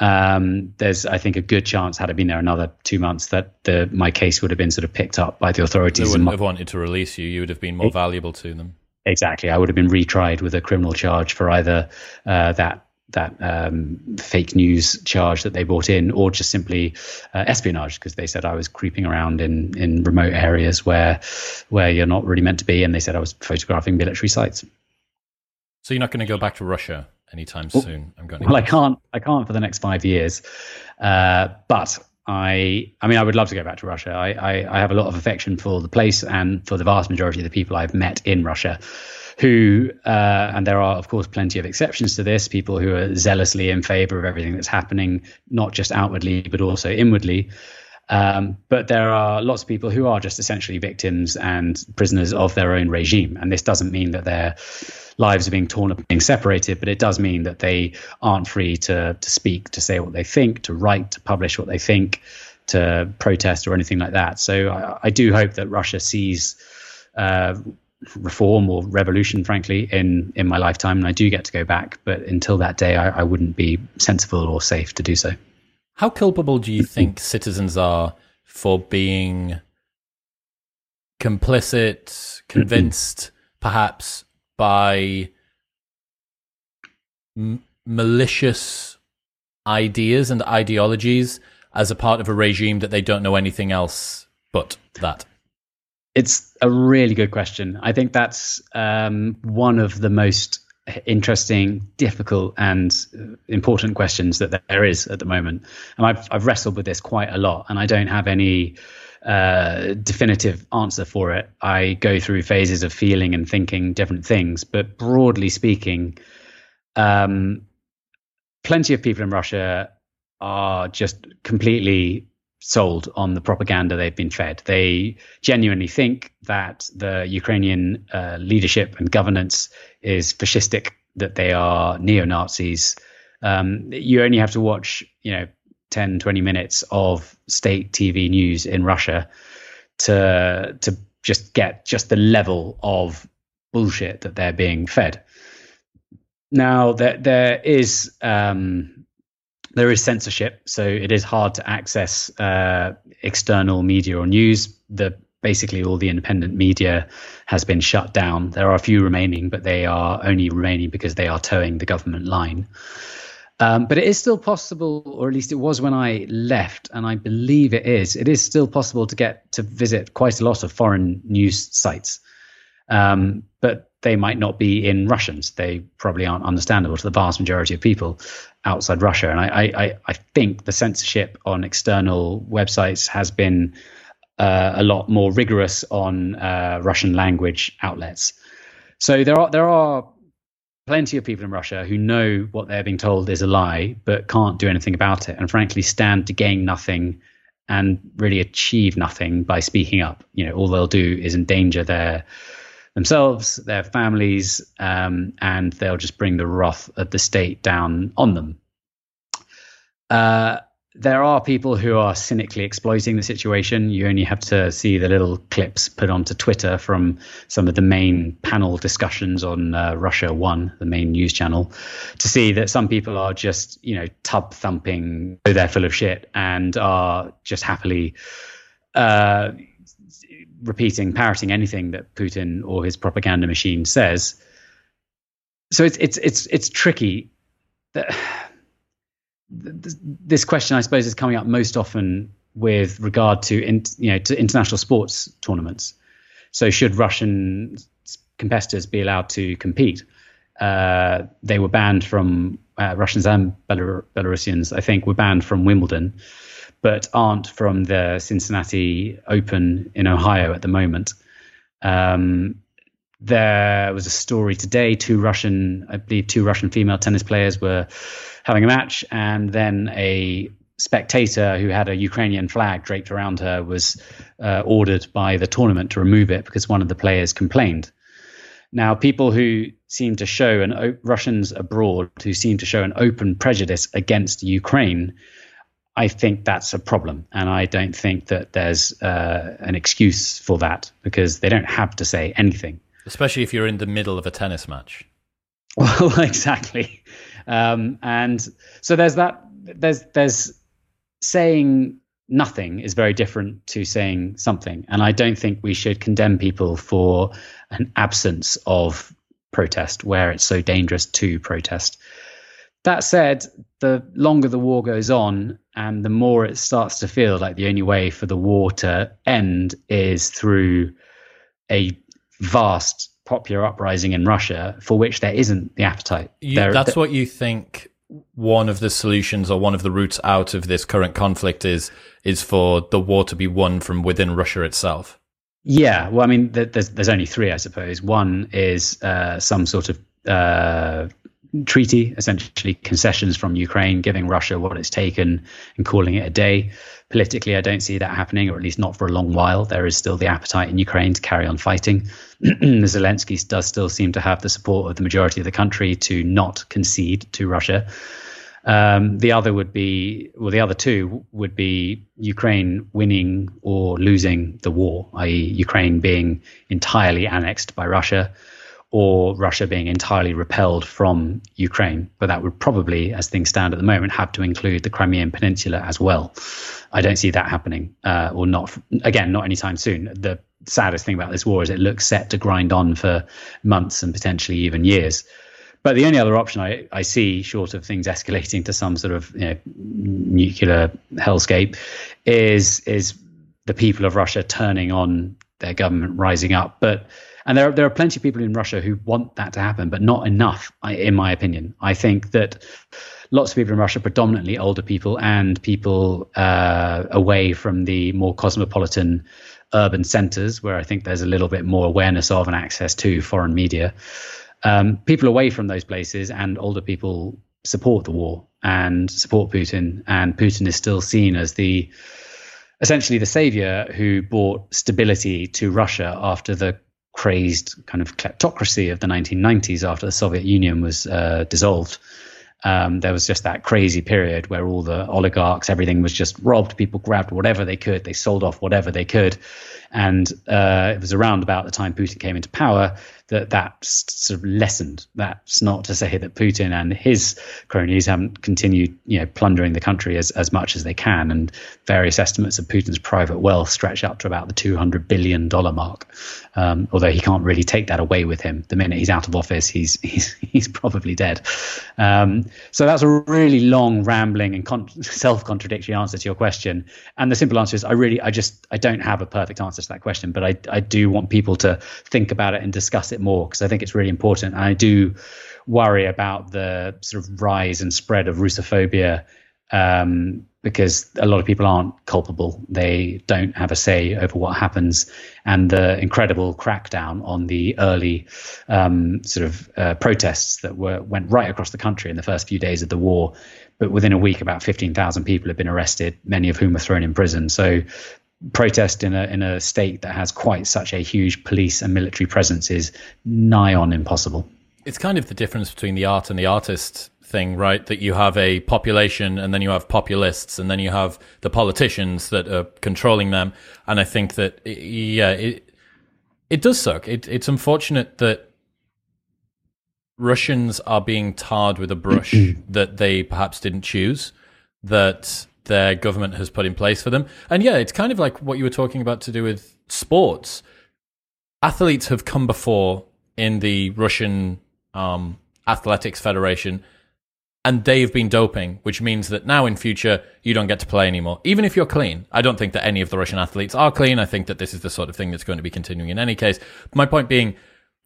Speaker 2: um, there's I think a good chance had I been there another two months that the my case would have been sort of picked up by the authorities.
Speaker 1: They wouldn't have wanted to release you. You would have been more it, valuable to them.
Speaker 2: Exactly, I would have been retried with a criminal charge for either uh, that that um, fake news charge that they brought in, or just simply uh, espionage because they said I was creeping around in in remote areas where where you're not really meant to be, and they said I was photographing military sites.
Speaker 1: So you're not going to go back to Russia anytime well, soon.
Speaker 2: I'm going. well, I can't. I can't for the next five years, uh, but. I, I mean, I would love to go back to Russia. I, I, I have a lot of affection for the place and for the vast majority of the people I've met in Russia who, uh, and there are, of course, plenty of exceptions to this, people who are zealously in favor of everything that's happening, not just outwardly, but also inwardly. Um, but there are lots of people who are just essentially victims and prisoners of their own regime. And this doesn't mean that their lives are being torn up, being separated, but it does mean that they aren't free to, to speak, to say what they think, to write, to publish what they think, to protest or anything like that. So I, I do hope that Russia sees uh, reform or revolution, frankly, in in my lifetime, and I do get to go back. But until that day, I, I wouldn't be sensible or safe to do so.
Speaker 1: How culpable do you think citizens are for being complicit, convinced, perhaps by m- malicious ideas and ideologies as a part of a regime that they don't know anything else but that?
Speaker 2: It's a really good question. I think that's um, one of the most interesting, difficult, and important questions that there is at the moment. And I've I've wrestled with this quite a lot, and I don't have any uh, definitive answer for it. I go through phases of feeling and thinking different things, but broadly speaking, um, plenty of people in Russia are just completely sold on the propaganda they've been fed. They genuinely think that the Ukrainian uh, leadership and governance is fascistic, that they are neo Nazis. Um, you only have to watch, you know, 10, 20 minutes of state TV news in Russia to to just get just the level of bullshit that they're being fed. Now, there, there is um, there is censorship, so it is hard to access uh, external media or news. The basically all the independent media has been shut down. There are a few remaining, but they are only remaining because they are toeing the government line. Um, but it is still possible, or at least it was when I left, and I believe it is. It is still possible to get to visit quite a lot of foreign news sites, um, but they might not be in Russians. They probably aren't understandable to the vast majority of people outside Russia. And I, I, I think the censorship on external websites has been uh, a lot more rigorous on uh, Russian language outlets. So there are there are plenty of people in Russia who know what they're being told is a lie, but can't do anything about it, and frankly stand to gain nothing and really achieve nothing by speaking up. You know, all they'll do is endanger their themselves, their families, um, and they'll just bring the wrath of the state down on them. Uh, there are people who are cynically exploiting the situation. You only have to see the little clips put onto Twitter from some of the main panel discussions on uh, Russia One, the main news channel, to see that some people are just, you know, tub thumping, they're full of shit, and are just happily uh, repeating, parroting anything that Putin or his propaganda machine says. So it's it's it's it's tricky. This question, I suppose, is coming up most often with regard to in, you know to international sports tournaments. So, should Russian competitors be allowed to compete? Uh, they were banned from uh, Russians and Belar- Belarusians. I think were banned from Wimbledon, but aren't from the Cincinnati Open in Ohio at the moment. Um, there was a story today. Two Russian, I believe, two Russian female tennis players were having a match, and then a spectator who had a Ukrainian flag draped around her was uh, ordered by the tournament to remove it because one of the players complained. Now, people who seem to show an Russians abroad who seem to show an open prejudice against Ukraine, I think that's a problem, and I don't think that there's uh, an excuse for that because they don't have to say anything.
Speaker 1: Especially if you're in the middle of a tennis match.
Speaker 2: Well, exactly. Um, and so there's that. There's there's saying nothing is very different to saying something, and I don't think we should condemn people for an absence of protest where it's so dangerous to protest. That said, the longer the war goes on and the more it starts to feel like the only way for the war to end is through a vast popular uprising in Russia for which there isn't the appetite.
Speaker 1: You, there, that's what you think one of the solutions or one of the routes out of this current conflict is is for the war to be won from within Russia itself.
Speaker 2: Yeah, well, I mean, there's there's only three, I suppose. One is uh, some sort of uh, treaty, essentially concessions from Ukraine, giving Russia what it's taken and calling it a day. Politically, I don't see that happening, or at least not for a long while. There is still the appetite in Ukraine to carry on fighting. Zelensky does still seem to have the support of the majority of the country to not concede to Russia. Um, the other would be, well, the other two would be Ukraine winning or losing the war, i.e., Ukraine being entirely annexed by Russia or Russia being entirely repelled from Ukraine. But that would probably, as things stand at the moment, have to include the Crimean Peninsula as well. I don't see that happening, uh, or not, again, not anytime soon. The saddest thing about this war is it looks set to grind on for months and potentially even years. But the only other option I, I see, short of things escalating to some sort of you know, nuclear hellscape, is is the people of Russia turning on their government rising up. But and there, there are plenty of people in Russia who want that to happen, but not enough, in my opinion. I think that lots of people in Russia, predominantly older people and people uh, away from the more cosmopolitan urban centers, where I think there's a little bit more awareness of and access to foreign media. Um, people away from those places and older people support the war and support Putin, and Putin is still seen as the essentially the savior who brought stability to Russia after the crazed kind of kleptocracy of the 1990s after the Soviet Union was uh, dissolved. Um, there was just that crazy period where all the oligarchs, everything was just robbed. People grabbed whatever they could, they sold off whatever they could, And uh, it was around about the time Putin came into power that that sort of lessened. That's not to say that Putin and his cronies haven't continued, you know, plundering the country as, as much as they can. And various estimates of Putin's private wealth stretch up to about the $200 billion mark. Um, although he can't really take that away with him. The minute he's out of office, he's he's he's probably dead. Um, so that's a really long, rambling, and con- self-contradictory answer to your question. And the simple answer is, I really, I just, I don't have a perfect answer to that question, but I I do want people to think about it and discuss it more because I think it's really important. And I do worry about the sort of rise and spread of Russophobia um, because a lot of people aren't culpable. They don't have a say over what happens. And the incredible crackdown on the early um, sort of uh, protests that were went right across the country in the first few days of the war. But within a week, about 15,000 people have been arrested, many of whom were thrown in prison. So protest in a in a state that has quite such a huge police and military presence is nigh on impossible.
Speaker 1: It's kind of the difference between the art and the artist thing, right? That you have a population and then you have populists and then you have the politicians that are controlling them. And I think that, yeah, it, it does suck. It, it's unfortunate that Russians are being tarred with a brush that they perhaps didn't choose, that their government has put in place for them. And yeah, it's kind of like what you were talking about to do with sports. Athletes have come before in the Russian um, Athletics Federation and they've been doping, which means that now in future you don't get to play anymore, even if you're clean. I don't think that any of the Russian athletes are clean. I think that this is the sort of thing that's going to be continuing in any case. My point being,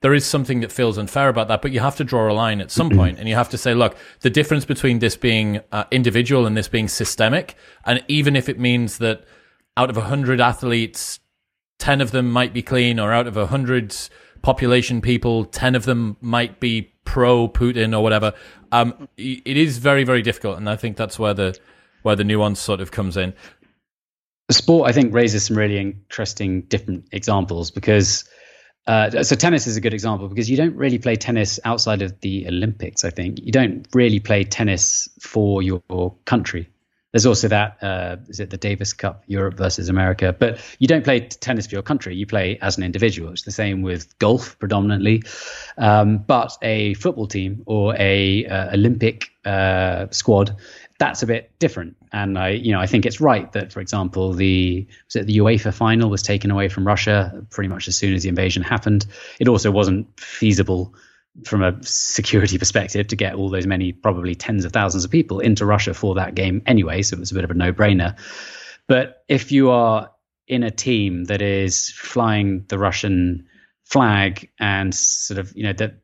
Speaker 1: there is something that feels unfair about that, but you have to draw a line at some point, and you have to say, look, the difference between this being uh, individual and this being systemic, and even if it means that out of a hundred athletes, ten of them might be clean, or out of a hundred population people, ten of them might be pro Putin or whatever. Um, it is very very difficult, and I think that's where the where the nuance sort of comes in.
Speaker 2: Sport, I think, raises some really interesting different examples because. Uh, so tennis is a good example because you don't really play tennis outside of the Olympics. I think you don't really play tennis for your country. There's also that uh, is it the Davis Cup, Europe versus America. But you don't play tennis for your country. You play as an individual. It's the same with golf predominantly. Um, but a football team or a uh, Olympic uh, squad, that's a bit different. And I, you know, I think it's right that, for example, the the UEFA final was taken away from Russia pretty much as soon as the invasion happened. It also wasn't feasible from a security perspective to get all those many, probably tens of thousands of people into Russia for that game anyway. So it was a bit of a no brainer. But if you are in a team that is flying the Russian flag and sort of, you know, that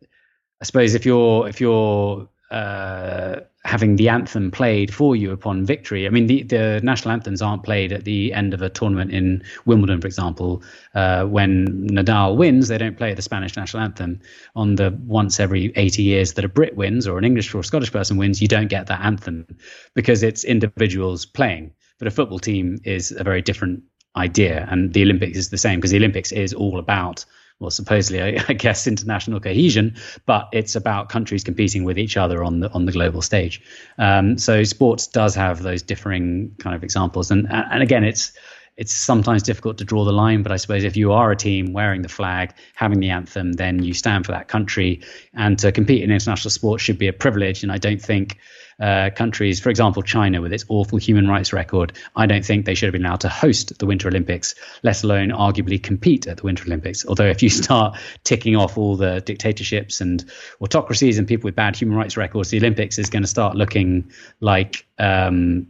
Speaker 2: I suppose if you're, if you're, uh, having the anthem played for you upon victory. I mean, the, the national anthems aren't played at the end of a tournament in Wimbledon, for example. Uh, when Nadal wins, they don't play the Spanish national anthem. On the once every 80 years that a Brit wins or an English or Scottish person wins, you don't get that anthem because it's individuals playing. But a football team is a very different idea, and the Olympics is the same because the Olympics is all about well, supposedly, I, I, guess, international cohesion, but it's about countries competing with each other on the on the global stage. Um, so sports does have those differing kind of examples, and and again, it's it's sometimes difficult to draw the line, but I suppose if you are a team wearing the flag, having the anthem, then you stand for that country, and to compete in international sports should be a privilege. And I don't think uh, countries, for example, China with its awful human rights record, I don't think they should have been allowed to host the Winter Olympics, let alone arguably compete at the Winter Olympics. Although, if you start ticking off all the dictatorships and autocracies and people with bad human rights records, the Olympics is going to start looking like. Um,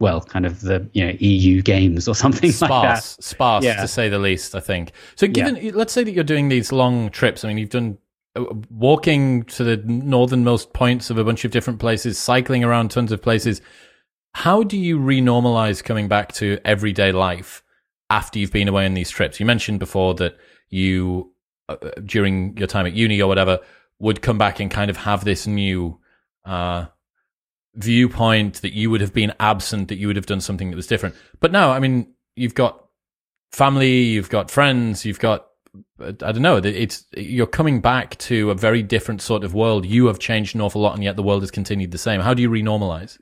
Speaker 2: well, kind of the you know EU games or something
Speaker 1: sparse,
Speaker 2: like that.
Speaker 1: Sparse, yeah. to say the least. I think. So, given yeah. let's say that you're doing these long trips. I mean, you've done walking to the northernmost points of a bunch of different places, cycling around tons of places. How do you renormalize coming back to everyday life after you've been away on these trips? You mentioned before that you, uh, during your time at uni or whatever, would come back and kind of have this new uh, viewpoint that you would have been absent, that you would have done something that was different. But now, I mean, you've got family, you've got friends, you've got I don't know. It's you're coming back to a very different sort of world. You have changed an awful lot, and yet the world has continued the same. How do you renormalize?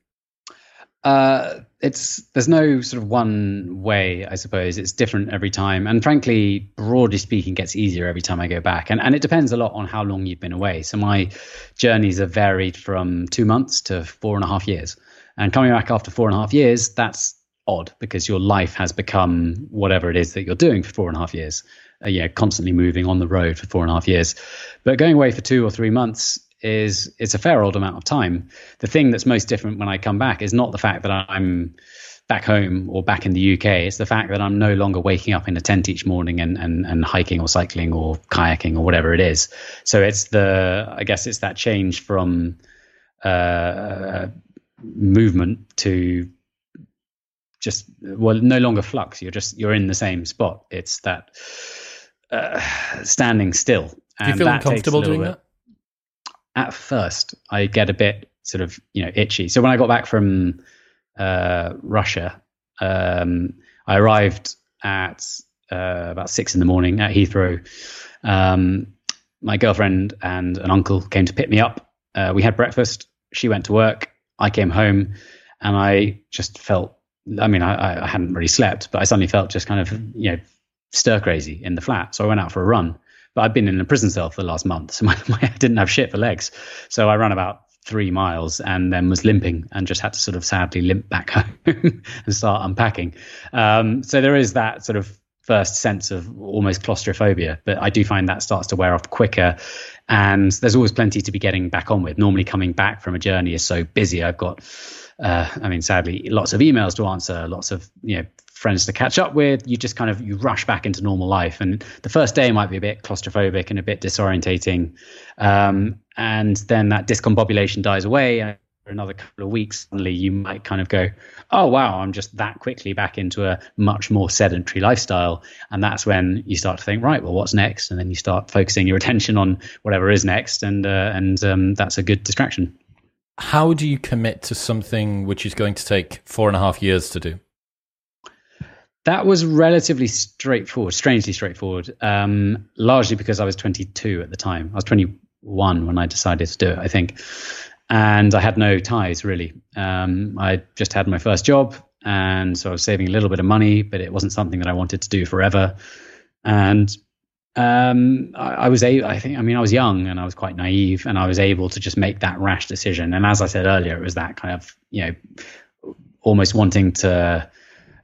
Speaker 2: Uh, it's there's no sort of one way, I suppose. It's different every time, and frankly, broadly speaking, gets easier every time I go back. And and it depends a lot on how long you've been away. So my journeys have varied from two months to four and a half years. And coming back after four and a half years, that's odd because your life has become whatever it is that you're doing for four and a half years. Uh, know, constantly moving on the road for four and a half years. But going away for two or three months is it's a fair old amount of time. The thing that's most different when I come back is not the fact that I'm back home or back in the UK. It's the fact that I'm no longer waking up in a tent each morning and, and, and hiking or cycling or kayaking or whatever it is. So it's the, I guess it's that change from uh, movement to just, well, no longer flux. You're just, you're in the same spot. It's that uh, standing still.
Speaker 1: Do you feel uncomfortable doing bit, that?
Speaker 2: at first I get a bit sort of you know itchy. So when I got back from uh, Russia, um, I arrived at uh, about six in the morning at Heathrow. Um, my girlfriend and an uncle came to pick me up. Uh, we had breakfast. She went to work. I came home, and I just felt. I mean, I, I hadn't really slept, but I suddenly felt just kind of you know stir crazy in the flat. So I went out for a run. But I've been in a prison cell for the last month, so my, my, I didn't have shit for legs. So I ran about three miles and then was limping and just had to sort of sadly limp back home and start unpacking. Um, so there is that sort of first sense of almost claustrophobia, but I do find that starts to wear off quicker. And there's always plenty to be getting back on with. Normally, coming back from a journey is so busy. I've got, uh, I mean, sadly, lots of emails to answer, lots of you know friends to catch up with. You just kind of you rush back into normal life, and the first day might be a bit claustrophobic and a bit disorientating, um, and then that discombobulation dies away. For another couple of weeks, suddenly you might kind of go, "Oh wow, I'm just that quickly back into a much more sedentary lifestyle," and that's when you start to think, "Right, well, what's next?" And then you start focusing your attention on whatever is next, and uh, and um, that's a good distraction.
Speaker 1: How do you commit to something which is going to take four and a half years to do?
Speaker 2: That was relatively straightforward, strangely straightforward, um, largely because I was 22 at the time. I was 21 when I decided to do it, I think. And I had no ties really. Um, I just had my first job. And so I was saving a little bit of money, but it wasn't something that I wanted to do forever. And um, I, I, was able, I think, I mean, I was young and I was quite naive and I was able to just make that rash decision. And as I said earlier, it was that kind of, you know, almost wanting to,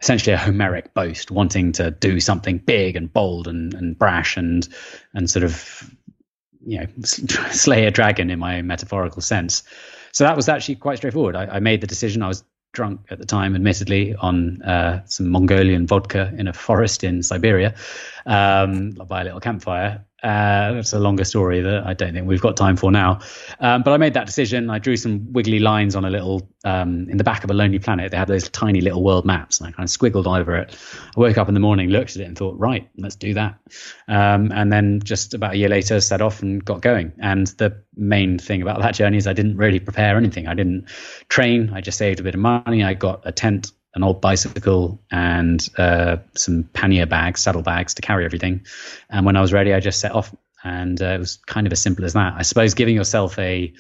Speaker 2: essentially a Homeric boast, wanting to do something big and bold and, and brash and and sort of you know slay a dragon in my own metaphorical sense. So that was actually quite straightforward. I, I made the decision. I was drunk at the time, admittedly, on uh, some Mongolian vodka in a forest in Siberia um, by a little campfire. Uh, that's a longer story that I don't think we've got time for now. Um, but I made that decision. I drew some wiggly lines on a little um, in the back of a Lonely Planet. They had those tiny little world maps, and I kind of squiggled over it. I woke up in the morning, looked at it, and thought, right, let's do that. Um, and then just about a year later, set off and got going. And the main thing about that journey is I didn't really prepare anything. I didn't train. I just saved a bit of money. I got a tent an old bicycle and uh, some pannier bags, saddle bags to carry everything. And when I was ready, I just set off, and uh, it was kind of as simple as that. I suppose giving yourself a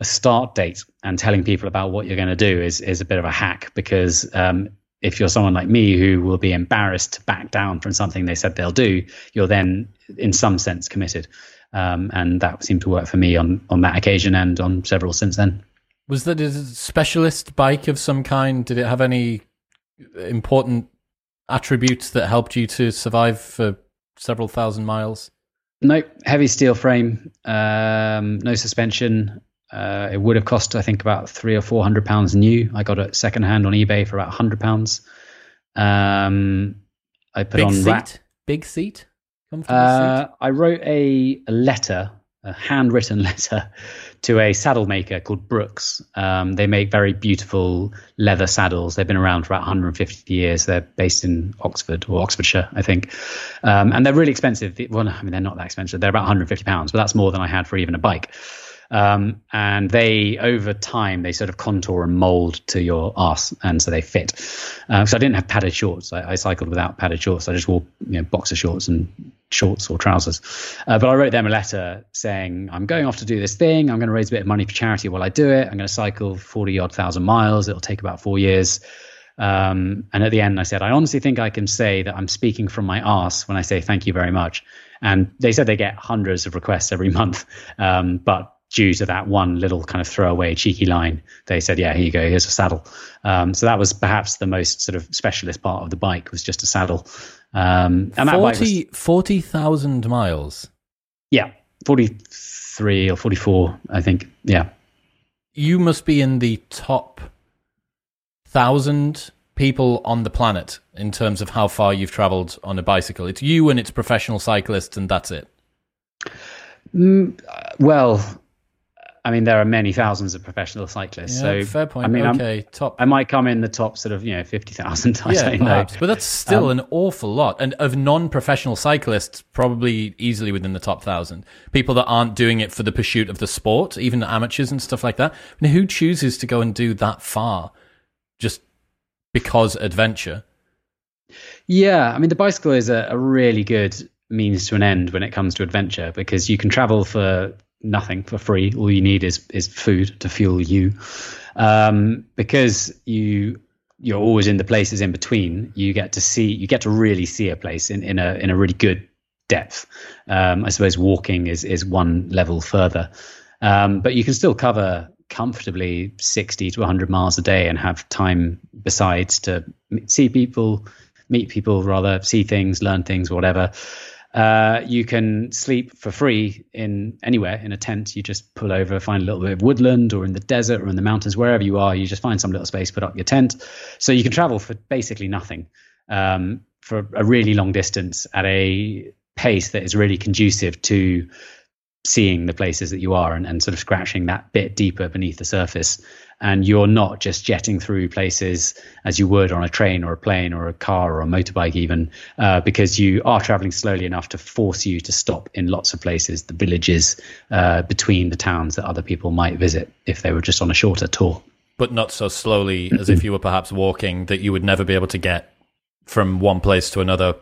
Speaker 2: a start date and telling people about what you're going to do is is a bit of a hack because um, if you're someone like me who will be embarrassed to back down from something they said they'll do, you're then in some sense committed. Um, and that seemed to work for me on on that occasion and on several since then.
Speaker 1: Was that a specialist bike of some kind? Did it have any important attributes that helped you to survive for several thousand miles?
Speaker 2: No, heavy steel frame, um, no suspension. Uh, it would have cost, I think, about three or four hundred pounds new. I got it second hand on eBay for about hundred pounds. Um, I put on
Speaker 1: Big
Speaker 2: on
Speaker 1: seat. Big seat.
Speaker 2: Uh, I wrote a, a letter a handwritten letter to a saddle maker called Brooks. Um, they make very beautiful leather saddles. They've been around for about 150 years. They're based in Oxford or Oxfordshire, I think, um, and they're really expensive. Well, I mean, they're not that expensive. They're about 150 pounds, but that's more than I had for even a bike. Um, and they, over time, they sort of contour and mold to your ass, and so they fit. Uh, so I didn't have padded shorts. I, I, cycled without padded shorts. I just wore you know, boxer shorts and shorts or trousers. Uh, but I wrote them a letter saying, I'm going off to do this thing. I'm going to raise a bit of money for charity while I do it. I'm going to cycle 40 odd thousand miles. It'll take about four years. Um, and at the end, I said, I honestly think I can say that I'm speaking from my ass when I say thank you very much. And they said they get hundreds of requests every month. Um, but due to that one little kind of throwaway cheeky line, they said, yeah, here you go, here's a saddle. Um, so that was perhaps the most sort of specialist part of the bike was just a saddle. Um,
Speaker 1: and 40, 40,000 miles.
Speaker 2: Yeah, 43 or 44, I think. Yeah.
Speaker 1: You must be in the top thousand people on the planet in terms of how far you've traveled on a bicycle. It's you and it's professional cyclists, and that's it.
Speaker 2: Mm, well, I mean, there are many thousands of professional cyclists. Yeah, so
Speaker 1: fair point.
Speaker 2: I mean,
Speaker 1: okay,
Speaker 2: I'm,
Speaker 1: top.
Speaker 2: I might come in the top sort of you know fifty thousand.
Speaker 1: Yeah, perhaps, but that's still um, an awful lot. And of non-professional cyclists, probably easily within the top thousand. People that aren't doing it for the pursuit of the sport, even amateurs and stuff like that. I mean, who chooses to go and do that far, just because adventure?
Speaker 2: Yeah, I mean, the bicycle is a, a really good means to an end when it comes to adventure because you can travel for nothing for free. All you need is is food to fuel you, um, because you you're always in the places in between. You get to see you get to really see a place in in a in a really good depth. Um, I suppose walking is is one level further, um, but you can still cover comfortably 60 to 100 miles a day and have time besides to see people meet people rather see things learn things whatever uh, you can sleep for free in anywhere in a tent. You just pull over, find a little bit of woodland, or in the desert, or in the mountains, wherever you are. You just find some little space, put up your tent. So you can travel for basically nothing um, for a really long distance at a pace that is really conducive to seeing the places that you are and, and sort of scratching that bit deeper beneath the surface. And you're not just jetting through places as you would on a train or a plane or a car or a motorbike even uh, because you are traveling slowly enough to force you to stop in lots of places the villages uh, between the towns that other people might visit if they were just on a shorter tour.
Speaker 1: But not so slowly as if you were perhaps walking that you would never be able to get from one place to another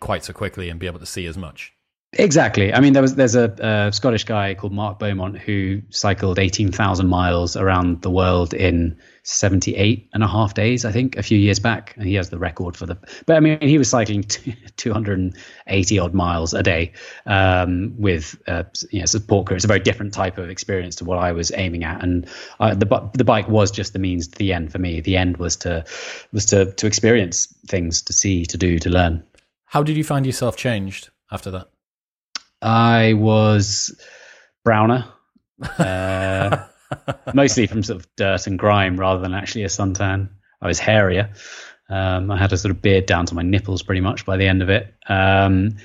Speaker 1: quite so quickly and be able to see as much
Speaker 2: Exactly. I mean, there was there's a, a Scottish guy called Mark Beaumont who cycled 18,000 miles around the world in 78 and a half days, I think, a few years back, and he has the record for the. But I mean, he was cycling 280 odd miles a day um, with uh, you know support crew. It's a very different type of experience to what I was aiming at, and uh, the the bike was just the means to the end for me. The end was to was to to experience things, to see, to do, to learn.
Speaker 1: How did you find yourself changed after that?
Speaker 2: I was browner, uh, mostly from sort of dirt and grime rather than actually a suntan. I was hairier. Um, I had a sort of beard down to my nipples pretty much by the end of it. Um,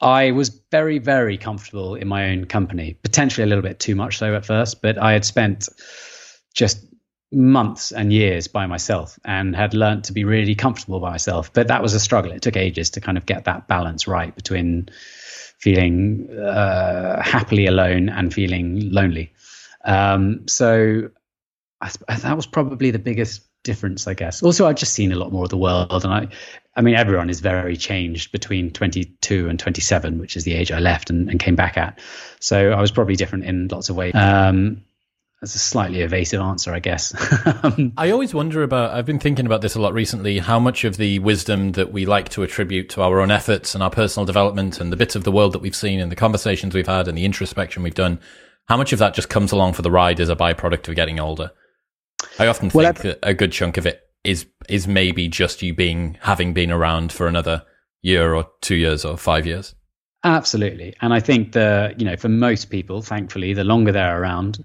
Speaker 2: I was very, very comfortable in my own company, potentially a little bit too much so at first, but I had spent just months and years by myself and had learned to be really comfortable by myself. But that was a struggle. It took ages to kind of get that balance right between feeling uh, happily alone and feeling lonely. Um, so I, that was probably the biggest difference, I guess. Also, I've just seen a lot more of the world, and I, I mean, everyone is very changed between 22 and 27, which is the age I left and, and came back at. So I was probably different in lots of ways. Um, that's a slightly evasive answer, I guess.
Speaker 1: I always wonder about, I've been thinking about this a lot recently, how much of the wisdom that we like to attribute to our own efforts and our personal development and the bits of the world that we've seen and the conversations we've had and the introspection we've done, how much of that just comes along for the ride as a byproduct of getting older? I often think well, that a good chunk of it is is maybe just you being having been around for another year or two years or five years.
Speaker 2: Absolutely, and I think the you know for most people, thankfully, the longer they're around,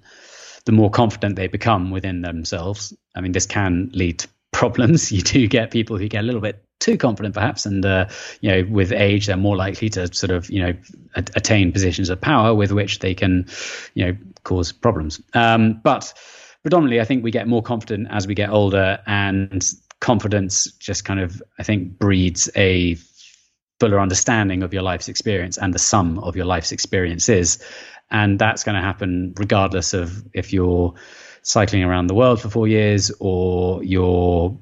Speaker 2: the more confident they become within themselves. I mean, this can lead to problems. You do get people who get a little bit too confident, perhaps, and uh, you know, with age, they're more likely to sort of you know attain positions of power with which they can, you know, cause problems. Um, but predominantly, I think we get more confident as we get older, and confidence just kind of, I think, breeds a fuller understanding of your life's experience and the sum of your life's experiences and that's going to happen regardless of if you're cycling around the world for four years or you're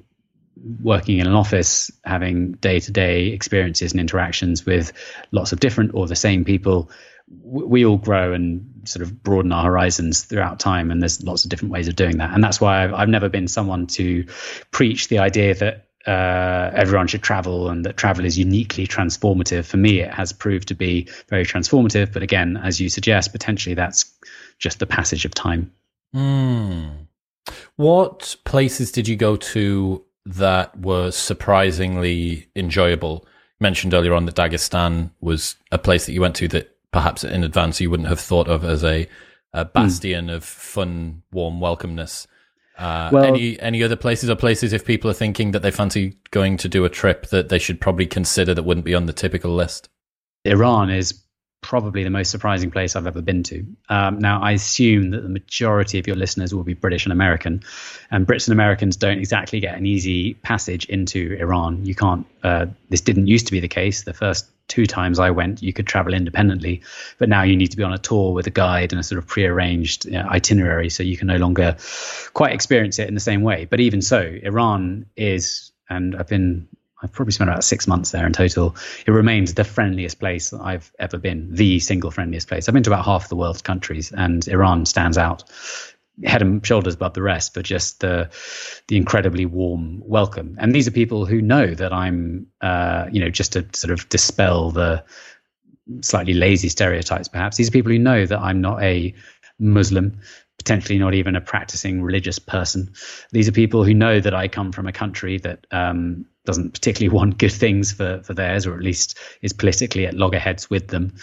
Speaker 2: working in an office, having day to day experiences and interactions with lots of different or the same people, we all grow and sort of broaden our horizons throughout time. And there's lots of different ways of doing that. And that's why I've, I've never been someone to preach the idea that uh, everyone should travel and that travel is uniquely transformative. For me, it has proved to be very transformative. But again, as you suggest, potentially that's just the passage of time.
Speaker 1: Mm. What places did you go to that were surprisingly enjoyable. You mentioned earlier on that Dagestan was a place that you went to that perhaps in advance you wouldn't have thought of as a, a hmm. bastion mm. of fun, warm welcomeness. Uh, well, any any other places or places if people are thinking that they fancy going to do a trip that they should probably consider that wouldn't be on the typical list?
Speaker 2: Iran is probably the most surprising place I've ever been to. Um, now, I assume that the majority of your listeners will be British and American, and Brits and Americans don't exactly get an easy passage into Iran. You can't. Uh, this didn't used to be the case. The first two times I went, you could travel independently, but now you need to be on a tour with a guide and a sort of prearranged you know, itinerary, so you can no longer quite experience it in the same way. But even so, Iran is and I've been I've probably spent about six months there in total. It remains the friendliest place I've ever been, the single friendliest place. I've been to about half the world's countries, and Iran stands out head and shoulders above the rest for just the the incredibly warm welcome. And these are people who know that I'm, uh, you know, just to sort of dispel the slightly lazy stereotypes, perhaps. These are people who know that I'm not a Muslim potentially not even a practicing religious person. These are people who know that I come from a country that um, doesn't particularly want good things for, for theirs, or at least is politically at loggerheads with them.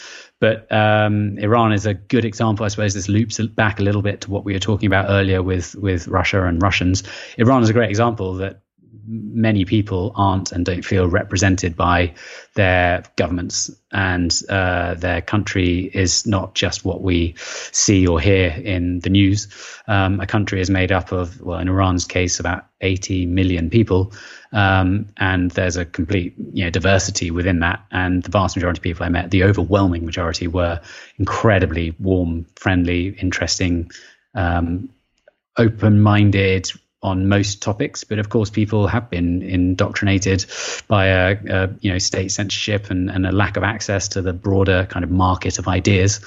Speaker 2: But um, Iran is a good example, I suppose. This loops back a little bit to what we were talking about earlier with with Russia and Russians. Iran is a great example that many people aren't and don't feel represented by their governments and uh, their country is not just what we see or hear in the news. Um, a country is made up of, well, in Iran's case, about 80 million people, um, and there's a complete you know, diversity within that. And the vast majority of people I met, the overwhelming majority, were incredibly warm, friendly, interesting. Um, open-minded, on most topics, but of course, people have been indoctrinated by a, a you know state censorship and, and, a lack of access to the broader kind of market of ideas.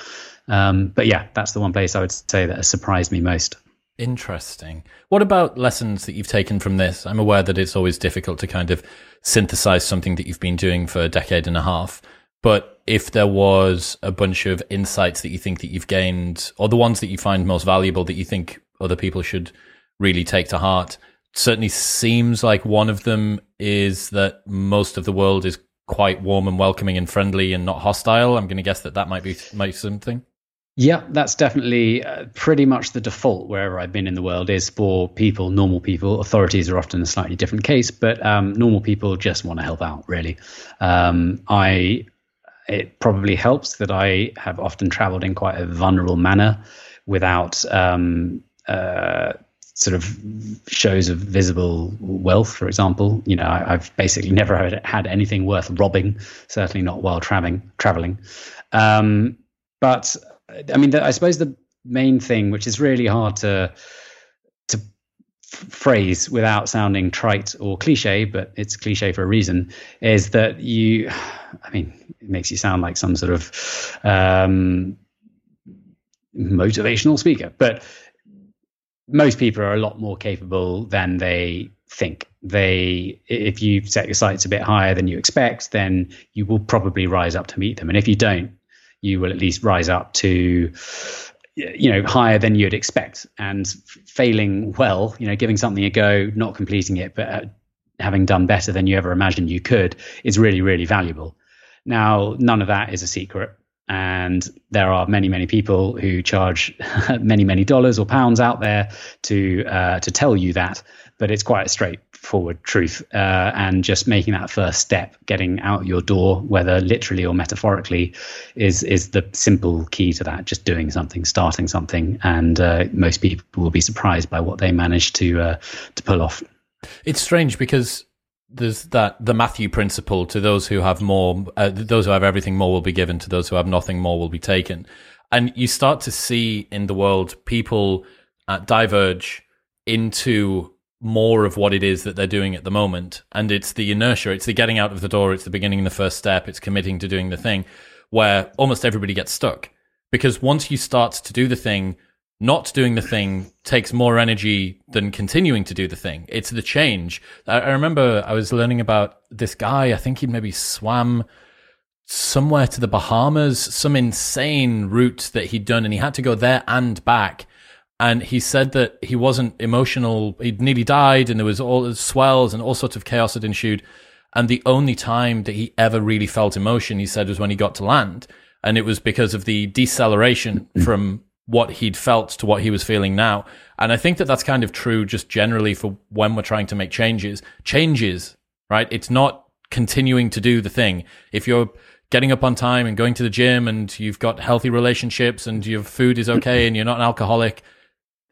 Speaker 2: Um, but yeah, that's the one place I would say that has surprised me most.
Speaker 1: Interesting. What about lessons that you've taken from this? I'm aware that it's always difficult to kind of synthesize something that you've been doing for a decade and a half. But if there was a bunch of insights that you think that you've gained, or the ones that you find most valuable that you think other people should really take to heart. Certainly seems like one of them is that most of the world is quite warm and welcoming and friendly and not hostile. I'm going to guess that that might be might be something.
Speaker 2: Yeah, that's definitely uh, pretty much the default wherever I've been in the world is for people, normal people. Authorities are often a slightly different case, but um, normal people just want to help out. Really, um, I it probably helps that I have often travelled in quite a vulnerable manner without um, uh, sort of shows of visible wealth, for example. You know, I, have basically never had, had, anything worth robbing, certainly not while traveling. Traveling, um, but I mean, the, I suppose the main thing, which is really hard to to phrase without sounding trite or cliche, but it's cliche for a reason, is that you. I mean, it makes you sound like some sort of um, motivational speaker, but most people are a lot more capable than they think. They, if you set your sights a bit higher than you expect, then you will probably rise up to meet them. And if you don't, you will at least rise up to, you know, higher than you'd expect. And failing well, you know, giving something a go, not completing it, but uh, having done better than you ever imagined you could, is really, really valuable. Now, none of that is a secret and there are many many people who charge many many dollars or pounds out there to uh, to tell you that. But it's quite a straightforward truth uh, and just making that first step getting out your door whether literally or metaphorically is is the simple key to that just doing something starting something. And uh, most people will be surprised by what they manage to uh, to pull off.
Speaker 1: It's strange because there's that the Matthew principle to those who have more, uh, those who have everything more will be given, to those who have nothing more will be taken. and you start to see in the world people uh, diverge into more of what it is that they're doing at the moment. And it's the inertia, it's the getting out of the door, it's the beginning, the first step, it's committing to doing the thing where almost everybody gets stuck. Because once you start to do the thing, not doing the thing takes more energy than continuing to do the thing. It's the change. I, I remember I was learning about this guy, I think he maybe swam somewhere to the Bahamas, some insane route that he'd done, and he had to go there and back and he said that he wasn't emotional. He'd nearly died, and there was all swells and all sorts of chaos had ensued. And the only time that he ever really felt emotion, he said, was when he got to land, and it was because of the deceleration from what he'd felt to what he was feeling now. And I think that that's kind of true just generally for when we're trying to make changes. Changes, right? It's not continuing to do the thing. If you're getting up on time and going to the gym and you've got healthy relationships and your food is okay and you're not an alcoholic,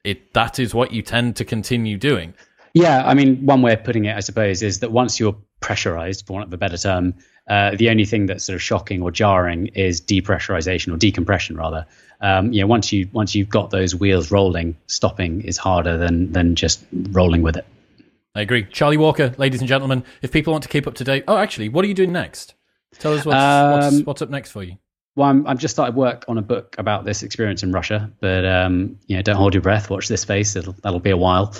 Speaker 1: it that is what you tend to continue doing.
Speaker 2: Yeah, I mean, one way of putting it, I suppose, is that once you're pressurized, for want of a better term, uh, the only thing that's sort of shocking or jarring is depressurization or decompression, rather. Um, you know, once you once you've got those wheels rolling, stopping is harder than than just rolling with it.
Speaker 1: I agree, Charlie Walker, ladies and gentlemen. If people want to keep up to date, oh, actually, what are you doing next? Tell us what's, um, what's, what's up next for you
Speaker 2: well, I'm, I've just started work on a book about this experience in Russia, but um, you know, don't hold your breath. Watch this space; It'll, that'll be a while.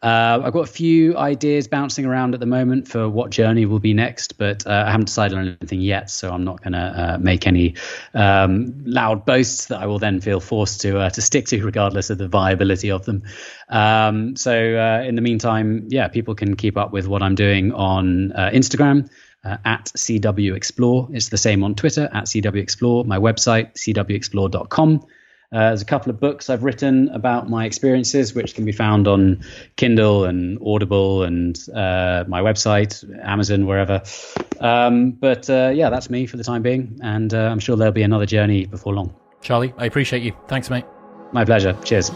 Speaker 2: Uh, I've got a few ideas bouncing around at the moment for what journey will be next, but uh, I haven't decided on anything yet, so I'm not going to uh, make any um, loud boasts that I will then feel forced to uh, to stick to, regardless of the viability of them. Um, so, uh, in the meantime, yeah, people can keep up with what I'm doing on uh, Instagram uh, at CW Explore. It's the same on Twitter at CW Explore. My website, cwexplore.com. Uh, there's a couple of books I've written about my experiences, which can be found on Kindle and Audible and uh, my website, Amazon, wherever. Um, but uh, yeah, that's me for the time being. And uh, I'm sure there'll be another journey before long.
Speaker 1: Charlie, I appreciate you. Thanks, mate.
Speaker 2: My pleasure. Cheers.